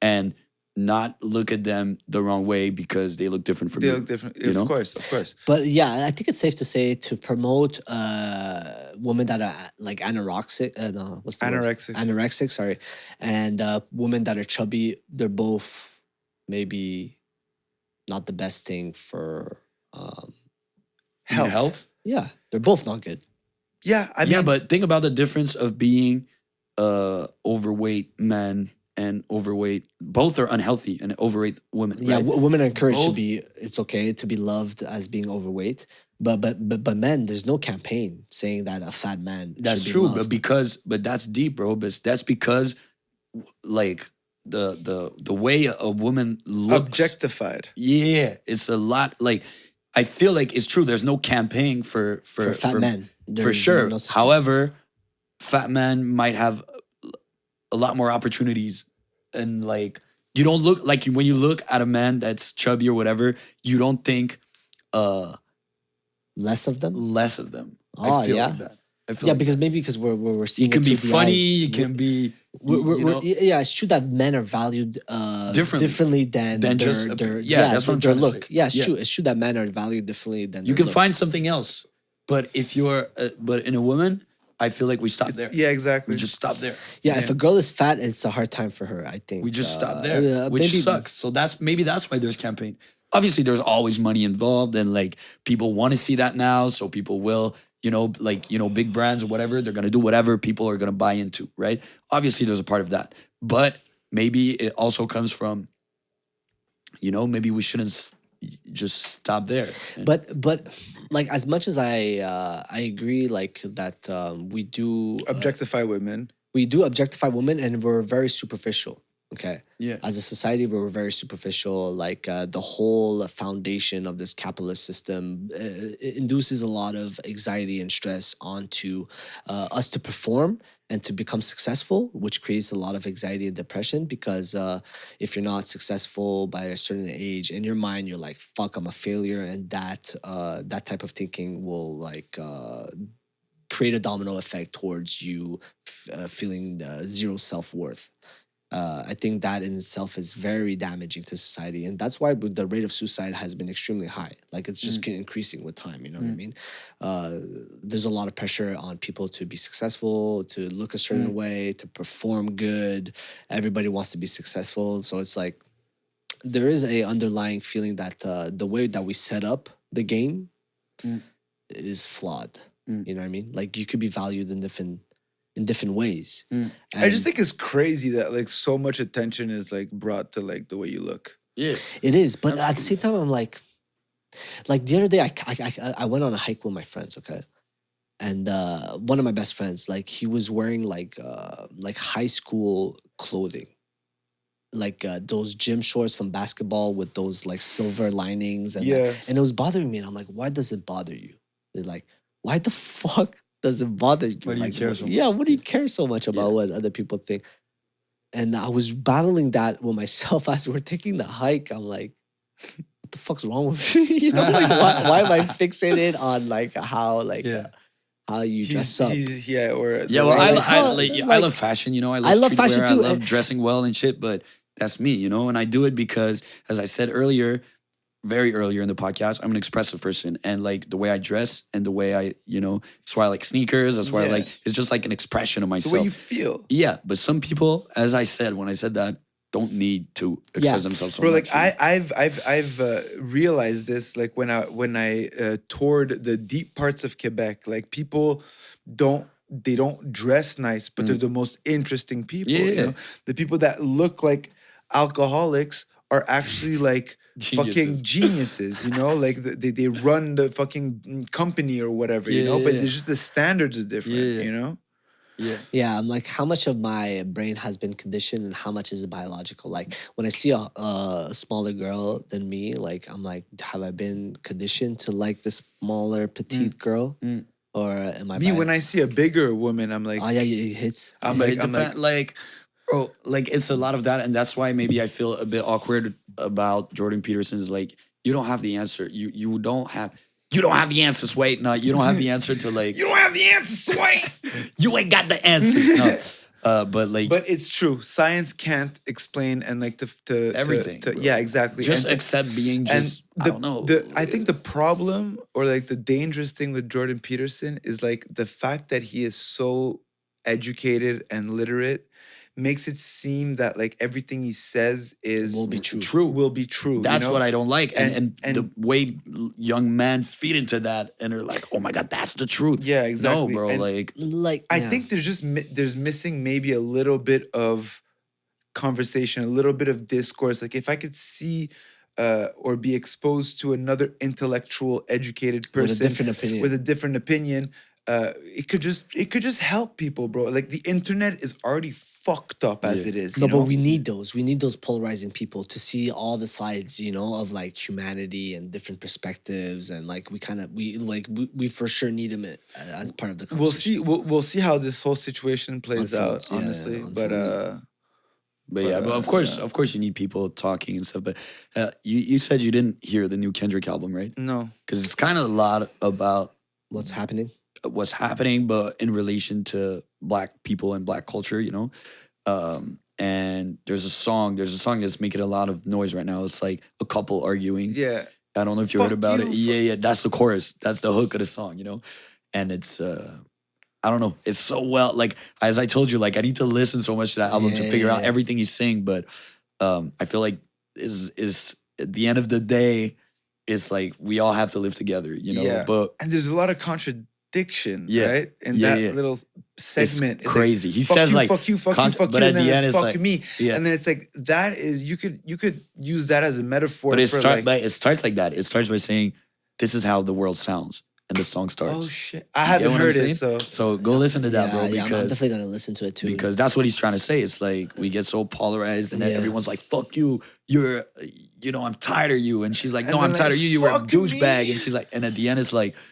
S2: and not look at them the wrong way because they look different from
S3: They
S2: you.
S3: look different,
S2: you
S3: of
S2: know?
S3: course, of course.
S1: But yeah, I think it's safe to say to promote uh, women that are like anorexic. Uh, no, what's the word?
S3: Anorexic.
S1: Anorexic, sorry, and uh, women that are chubby. They're both maybe not the best thing for. Um,
S3: Health.
S2: health.
S1: yeah, they're both not good.
S3: Yeah, I mean,
S2: yeah, but think about the difference of being uh overweight men and overweight. Both are unhealthy and overweight women.
S1: Yeah,
S2: right?
S1: w- women are encouraged to be. It's okay to be loved as being overweight, but but but but men, there's no campaign saying that a fat man.
S2: That's
S1: should be
S2: true,
S1: loved.
S2: but because but that's deep, bro. But that's because like the the the way a woman looks
S3: objectified.
S2: Yeah, it's a lot like I feel like it's true. There's no campaign for for,
S1: for fat men,
S2: for sure.
S1: no.
S2: However, fat men might have a lot more opportunities, and like you don't look like when you look at a man that's chubby or whatever, you don't think uh
S1: less of them.
S2: less of them.
S1: Oh,
S2: I feel
S1: yeah?
S2: like that. I feel
S1: Yeah,
S2: like
S1: because maybe because we're we're, we're seeing
S2: you can
S1: it
S2: be funny, you can be
S1: We're, we're,
S2: you
S1: we're-
S2: know,
S1: yeah, it's true that men are valued uh,
S2: Differently.
S1: differently than,
S2: Than
S1: their,
S2: just
S1: their
S2: yeah, that's what I'm
S1: their look. Yeah, it's
S2: Yeah.
S1: true. It's true that men are valued differently than
S2: you
S1: their
S2: can
S1: look.
S2: find something else. But if you're uh, but in a woman, I feel like we stop there.
S3: Yeah, exactly.
S2: We just stop there.
S1: Yeah, if a girl is fat, it's a hard time for her. I think
S2: We just
S1: Uh,
S2: stop there,
S1: uh,
S2: which
S1: maybe-
S2: sucks. So that's maybe that's why there's campaign. Obviously, there's always money involved, and like people want to see that now, so people will, you know, like you know, big brands or whatever, they're gonna do whatever people are gonna buy into, right? Obviously, there's a part of that, but maybe it also comes from, you know, maybe we shouldn't s- just stop there. And-
S1: But but like as much as I uh, I agree like that um, we do uh,
S3: objectify women.
S1: we do objectify women and we're very superficial. Okay.
S2: Yeah.
S1: As a society, we're very superficial. Like uh, the whole foundation of this capitalist system uh, induces a lot of anxiety and stress onto uh, us to perform and to become successful, which creates a lot of anxiety and depression. Because uh, if you're not successful by a certain age, in your mind, you're like, "Fuck, I'm a failure," and that uh, that type of thinking will like. Uh, create a domino effect towards you uh, feeling uh, zero self-worth uh, i think that in itself is very damaging to society and that's why the rate of suicide has been extremely high like it's just increasing with time you know what i mean uh, there's a lot of pressure on people to be successful to look a certain way to perform good everybody wants to be successful so it's like there is a underlying feeling that uh, the way that we set up the game
S2: Mm.
S1: is flawed.
S2: Mm.
S1: You know what I mean? Like you could be valued in different in different ways.
S2: Mm.
S3: I just think it's crazy that like so much attention is like brought to like the way you look.
S2: Yeah.
S1: it is, but at the same time, I'm like, like the other day, I I, I, I went on a hike with my friends. Okay. And uh, one of my best friends, like he was wearing like uh, like high school clothing, like uh, those gym shorts from basketball with those like silver linings, and like,
S3: Yeah.
S1: and it was bothering me. And I'm like, why does it bother you? They're like, why the [LAUGHS] fuck does it bother you?
S2: Why do you
S1: like,
S2: care
S1: what-
S2: so
S1: Yeah, what do you care so much about
S2: Yeah.
S1: what other people think? And I was battling that with myself [LAUGHS] as we're taking the hike. I'm like, what the fuck's wrong with me? [LAUGHS] you know, like why, why am I [LAUGHS] fixated on like how like
S2: Yeah.
S1: uh, how you dress
S3: He's-
S1: up?
S3: he's- yeah, or
S2: Yeah, well, I,
S1: like,
S2: I,
S1: how-
S2: like, I love fashion, you know. I love,
S1: I love fashion
S2: streetwear,
S1: too,
S2: I love dressing well and shit, but that's me, you know. And I do it because, as I said earlier, very earlier in the podcast, I'm an expressive person, and like the way I dress and the way I, you know, that's why I like sneakers. That's why I like. It's just like an expression of
S3: it's the
S2: myself.
S3: way you feel.
S2: yeah, but some people, as I said when I said that, don't need to express
S1: Yeah.
S2: themselves so
S3: Bro,
S2: much.
S3: like I, I've, I've, I've uh, realized this. Like when I, when I uh, toured the deep parts of Quebec, like people don't, they don't dress nice, but they're the most interesting people. you
S2: Mm. Yeah.
S3: know? the people that look like alcoholics are actually like fucking
S2: Geniuses.
S3: geniuses. You know, like the, they, they run the fucking mm, company or whatever. you know,
S2: yeah,
S3: but
S2: yeah.
S3: there's just the standards are different.
S2: Yeah.
S3: You know.
S2: yeah,
S1: Yeah, I'm like, how much of my brain has been conditioned and how much is biological? Like, when I see a, a smaller girl than me, like, I'm like, have I been conditioned to like the smaller, petite girl?
S2: Mm.
S1: Or am I?
S3: Me,
S1: bi-
S3: when I see a bigger woman, I'm like,
S1: Oh, yeah, it hits.
S3: I'm
S2: But
S3: like,
S2: it
S3: I'm like,
S2: like, bro, like it's a lot of that, and that's why maybe I feel a bit awkward about Jordan Peterson's. Like, you don't have the answer. You you don't have. You don't have the answers. Wait, no, you don't have the answer to like. [LAUGHS]
S3: you don't have the answer, Sway. [LAUGHS]
S2: you ain't got the answers. [LAUGHS] No, uh, but like,
S3: But it's true. Science can't explain and like to, to to-
S2: Everything,
S3: to-
S2: bro.
S3: yeah, exactly.
S2: just
S3: and,
S2: accept being
S3: and
S2: just.
S3: the,
S2: I don't know.
S3: The, I think the problem or like the dangerous thing with Jordan Peterson is like the fact that he is so educated and literate makes it seem that like everything he says is
S1: Will be true.
S2: True.
S3: Will be true. you
S2: That's
S3: know?
S2: what I don't like, and and,
S3: And-
S2: the way young men feed into that, and they're like, "Oh my god, that's the truth."
S3: Yeah, exactly.
S2: No, bro.
S3: And-
S2: like,
S1: Like,
S3: I
S1: yeah.
S3: think there's just there's missing maybe a little bit of conversation, a little bit of discourse. Like if I could see uh, or be exposed to another intellectual, educated person
S1: with
S3: person
S1: a different opinion.
S3: with a different opinion, uh, it could just it could just help people, bro. Like the internet is already fucked up as
S2: Yeah.
S3: it is.
S1: no,
S3: know?
S1: but we need those. We need those polarizing people to see all the sides, you know, of like humanity and different perspectives, and like we kind of we like we, we for sure need them as part of the conversation.
S3: we'll see. We'll, we'll see how this whole situation plays
S1: Unfolds,
S3: out.
S1: yeah,
S3: Honestly,
S1: yeah,
S3: but uh,
S2: But yeah,
S3: But,
S2: but
S3: uh,
S2: of course,
S3: yeah.
S2: of course, you need people talking and stuff. But uh, you you said you didn't hear the new Kendrick album, right?
S3: no.
S2: Because it's kind of a lot about
S1: what's happening.
S2: What's happening, but in relation to Black people and Black culture, you know. Um, and there's a song, there's a song that's making a lot of noise right now. It's like a couple arguing.
S3: Yeah.
S2: I don't know if you
S3: Fuck
S2: heard about it. Yeah, yeah, that's the chorus. That's the hook of the song, you know. And it's uh I don't know. It's so well like as I told you, like I need to listen so much to that album to figure out everything he's saying. But um I feel like is is at the end of the day, it's like we all have to live together, you know.
S3: Yeah.
S2: But
S3: And there's a lot of contradiction,
S2: Yeah.
S3: right? In
S2: Yeah,
S3: that
S2: yeah.
S3: little segment.
S2: it's
S3: It's like,
S2: crazy. he says
S3: you,
S2: like
S3: fuck you, fuck
S2: con-
S3: you, fuck
S2: but
S3: you,
S2: at
S3: and then
S2: the
S3: it's
S2: end it's
S3: fuck
S2: like
S3: me.
S2: yeah.
S3: And then it's like that is you could you could use that as a metaphor
S2: but it starts
S3: like
S2: but it starts like that. It starts by saying, This is how the world sounds. And the song starts.
S3: oh shit, I haven't
S2: get what I'm
S3: heard it. So
S2: So go listen to that,
S1: yeah,
S2: bro,
S1: yeah, I'm- I'm
S2: because
S1: definitely gonna listen to it too.
S2: because that's what he's trying to say. It's like we get so polarized, and then
S1: Yeah.
S2: everyone's like, "Fuck you, you're, you know, I'm tired of you," and she's like, "No, I'm
S3: like,
S2: tired of you. You were a douchebag," and she's like, and at the end, it's like, w-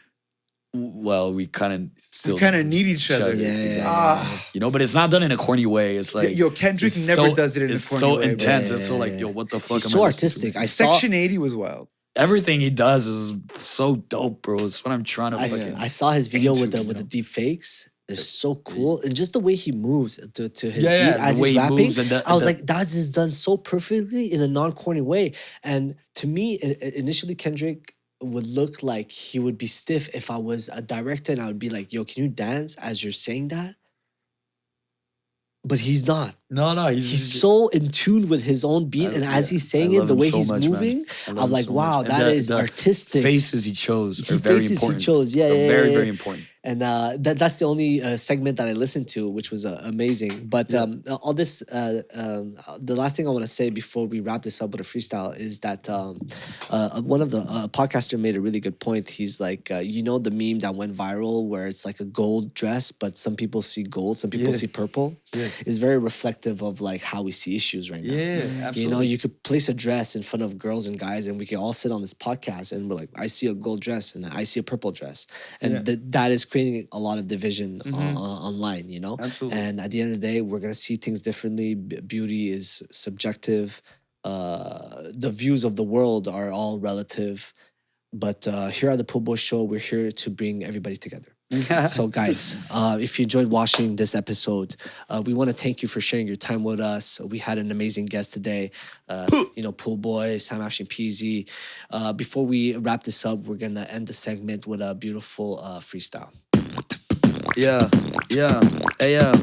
S2: well, we kind of still
S3: kind of need each other.
S1: Yeah, yeah, yeah.
S3: Ah,
S2: you know, but it's not done in a corny way. It's like,
S3: yo, Kendrick never
S2: so-
S3: does it in a
S2: it's
S3: corny
S2: so
S3: way, bro.
S2: intense.
S1: Yeah,
S2: it's so like, yo, what the fuck?
S1: He's
S2: am
S1: so
S2: I
S1: artistic. I saw
S3: Section 80 was wild.
S2: Everything he does is so dope, bro. It's what I'm trying to.
S1: I,
S2: fucking,
S1: I saw his video with the with
S2: know?
S1: the deep fakes. They're so cool, and just the way he moves to, to his
S2: Yeah, yeah,
S1: beat
S2: the
S1: as
S2: way
S1: he's rapping.
S2: moves and the-
S1: I was
S2: the-
S1: like, that is done so perfectly in a non corny way. And to me, i- i- initially Kendrick would look like he would be stiff if I was a director, and I would be like, "Yo, can you dance as you're saying that?" But he's not.
S2: No, no, he's,
S1: He's so in tune with his own beat, and as he's saying it, the way
S2: so
S1: he's
S2: much,
S1: moving,
S2: I
S1: I'm like,
S2: so
S1: wow, that
S2: And
S1: is
S2: the
S1: artistic.
S2: Faces he chose
S1: He
S2: are very
S1: faces he
S2: important.
S1: chose, yeah,
S2: They're
S1: yeah,
S2: very
S1: yeah,
S2: very important.
S1: And uh, that that's the only uh, segment that I listened to, which was uh, amazing. But um, all this, uh, um, the last thing I want to say before we wrap this up with a freestyle is that um, uh, one of the uh, podcaster made a really good point. He's like, uh, you know, the meme that went viral where it's like a gold dress, but some people see gold, some people
S2: Yeah.
S1: see purple.
S2: Yeah.
S1: Is very reflective of like how we see issues right now.
S2: Yeah, absolutely.
S1: You know, you could place a dress in front of girls and guys, and we could all sit on this podcast and we're like, I see a gold dress and I see a purple dress. And th- that is creating a lot of division uh, uh, online, you know?
S2: Absolutely.
S1: And at the end of the day, we're going to see things differently. B- beauty is subjective. Uh, the views of the world are all relative. But uh, here at the Pool Boy Show, we're here to bring everybody together. So, guys, uh, if you enjoyed watching this episode, uh, we want to thank you for sharing your time with us. We had an amazing guest today, uh, you know, Pool Boy, Sam Ashton Peasy. Uh, before we wrap this up, we're going to end the segment with a beautiful uh, freestyle.
S2: Yeah, yeah, hey, yeah.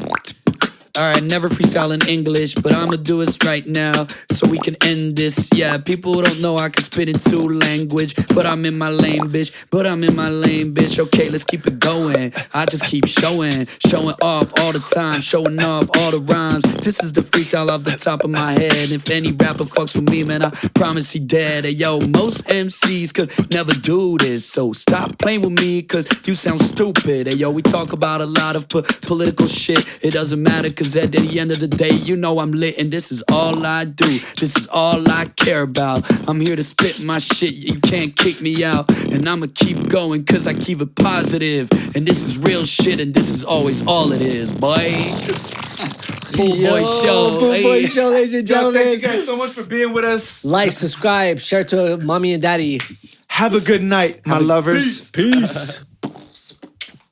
S2: All right, never freestyle in English, but I'ma do this right now so we can end this. Yeah, people don't know I can spit in two language, but I'm in my lane, bitch. But I'm in my lane, bitch. Okay, let's keep it going. I just keep showing, showing off all the time, showing off all the rhymes. This is the freestyle off the top of my head. If any rapper fucks with me, man, I promise he dead. Hey, yo, most MCs could never do this, so stop playing with me, cause you sound stupid. Hey, yo, we talk about a lot of po- political shit. It doesn't matter, cause at the end of the day, you know I'm lit, and this is all I do. This is all I care about. I'm here to spit my shit, you can't kick me out. And I'ma keep going, cause I keep it positive. And this is real shit, and this is always all it is, boy. [LAUGHS] Pool Boy Show.
S1: Pool Boy. Show, ladies and
S3: Yo,
S1: gentlemen.
S3: thank you guys so much for being with us.
S1: Like, subscribe, share to mommy and daddy.
S3: Have a good night, my lovers.
S1: Peace.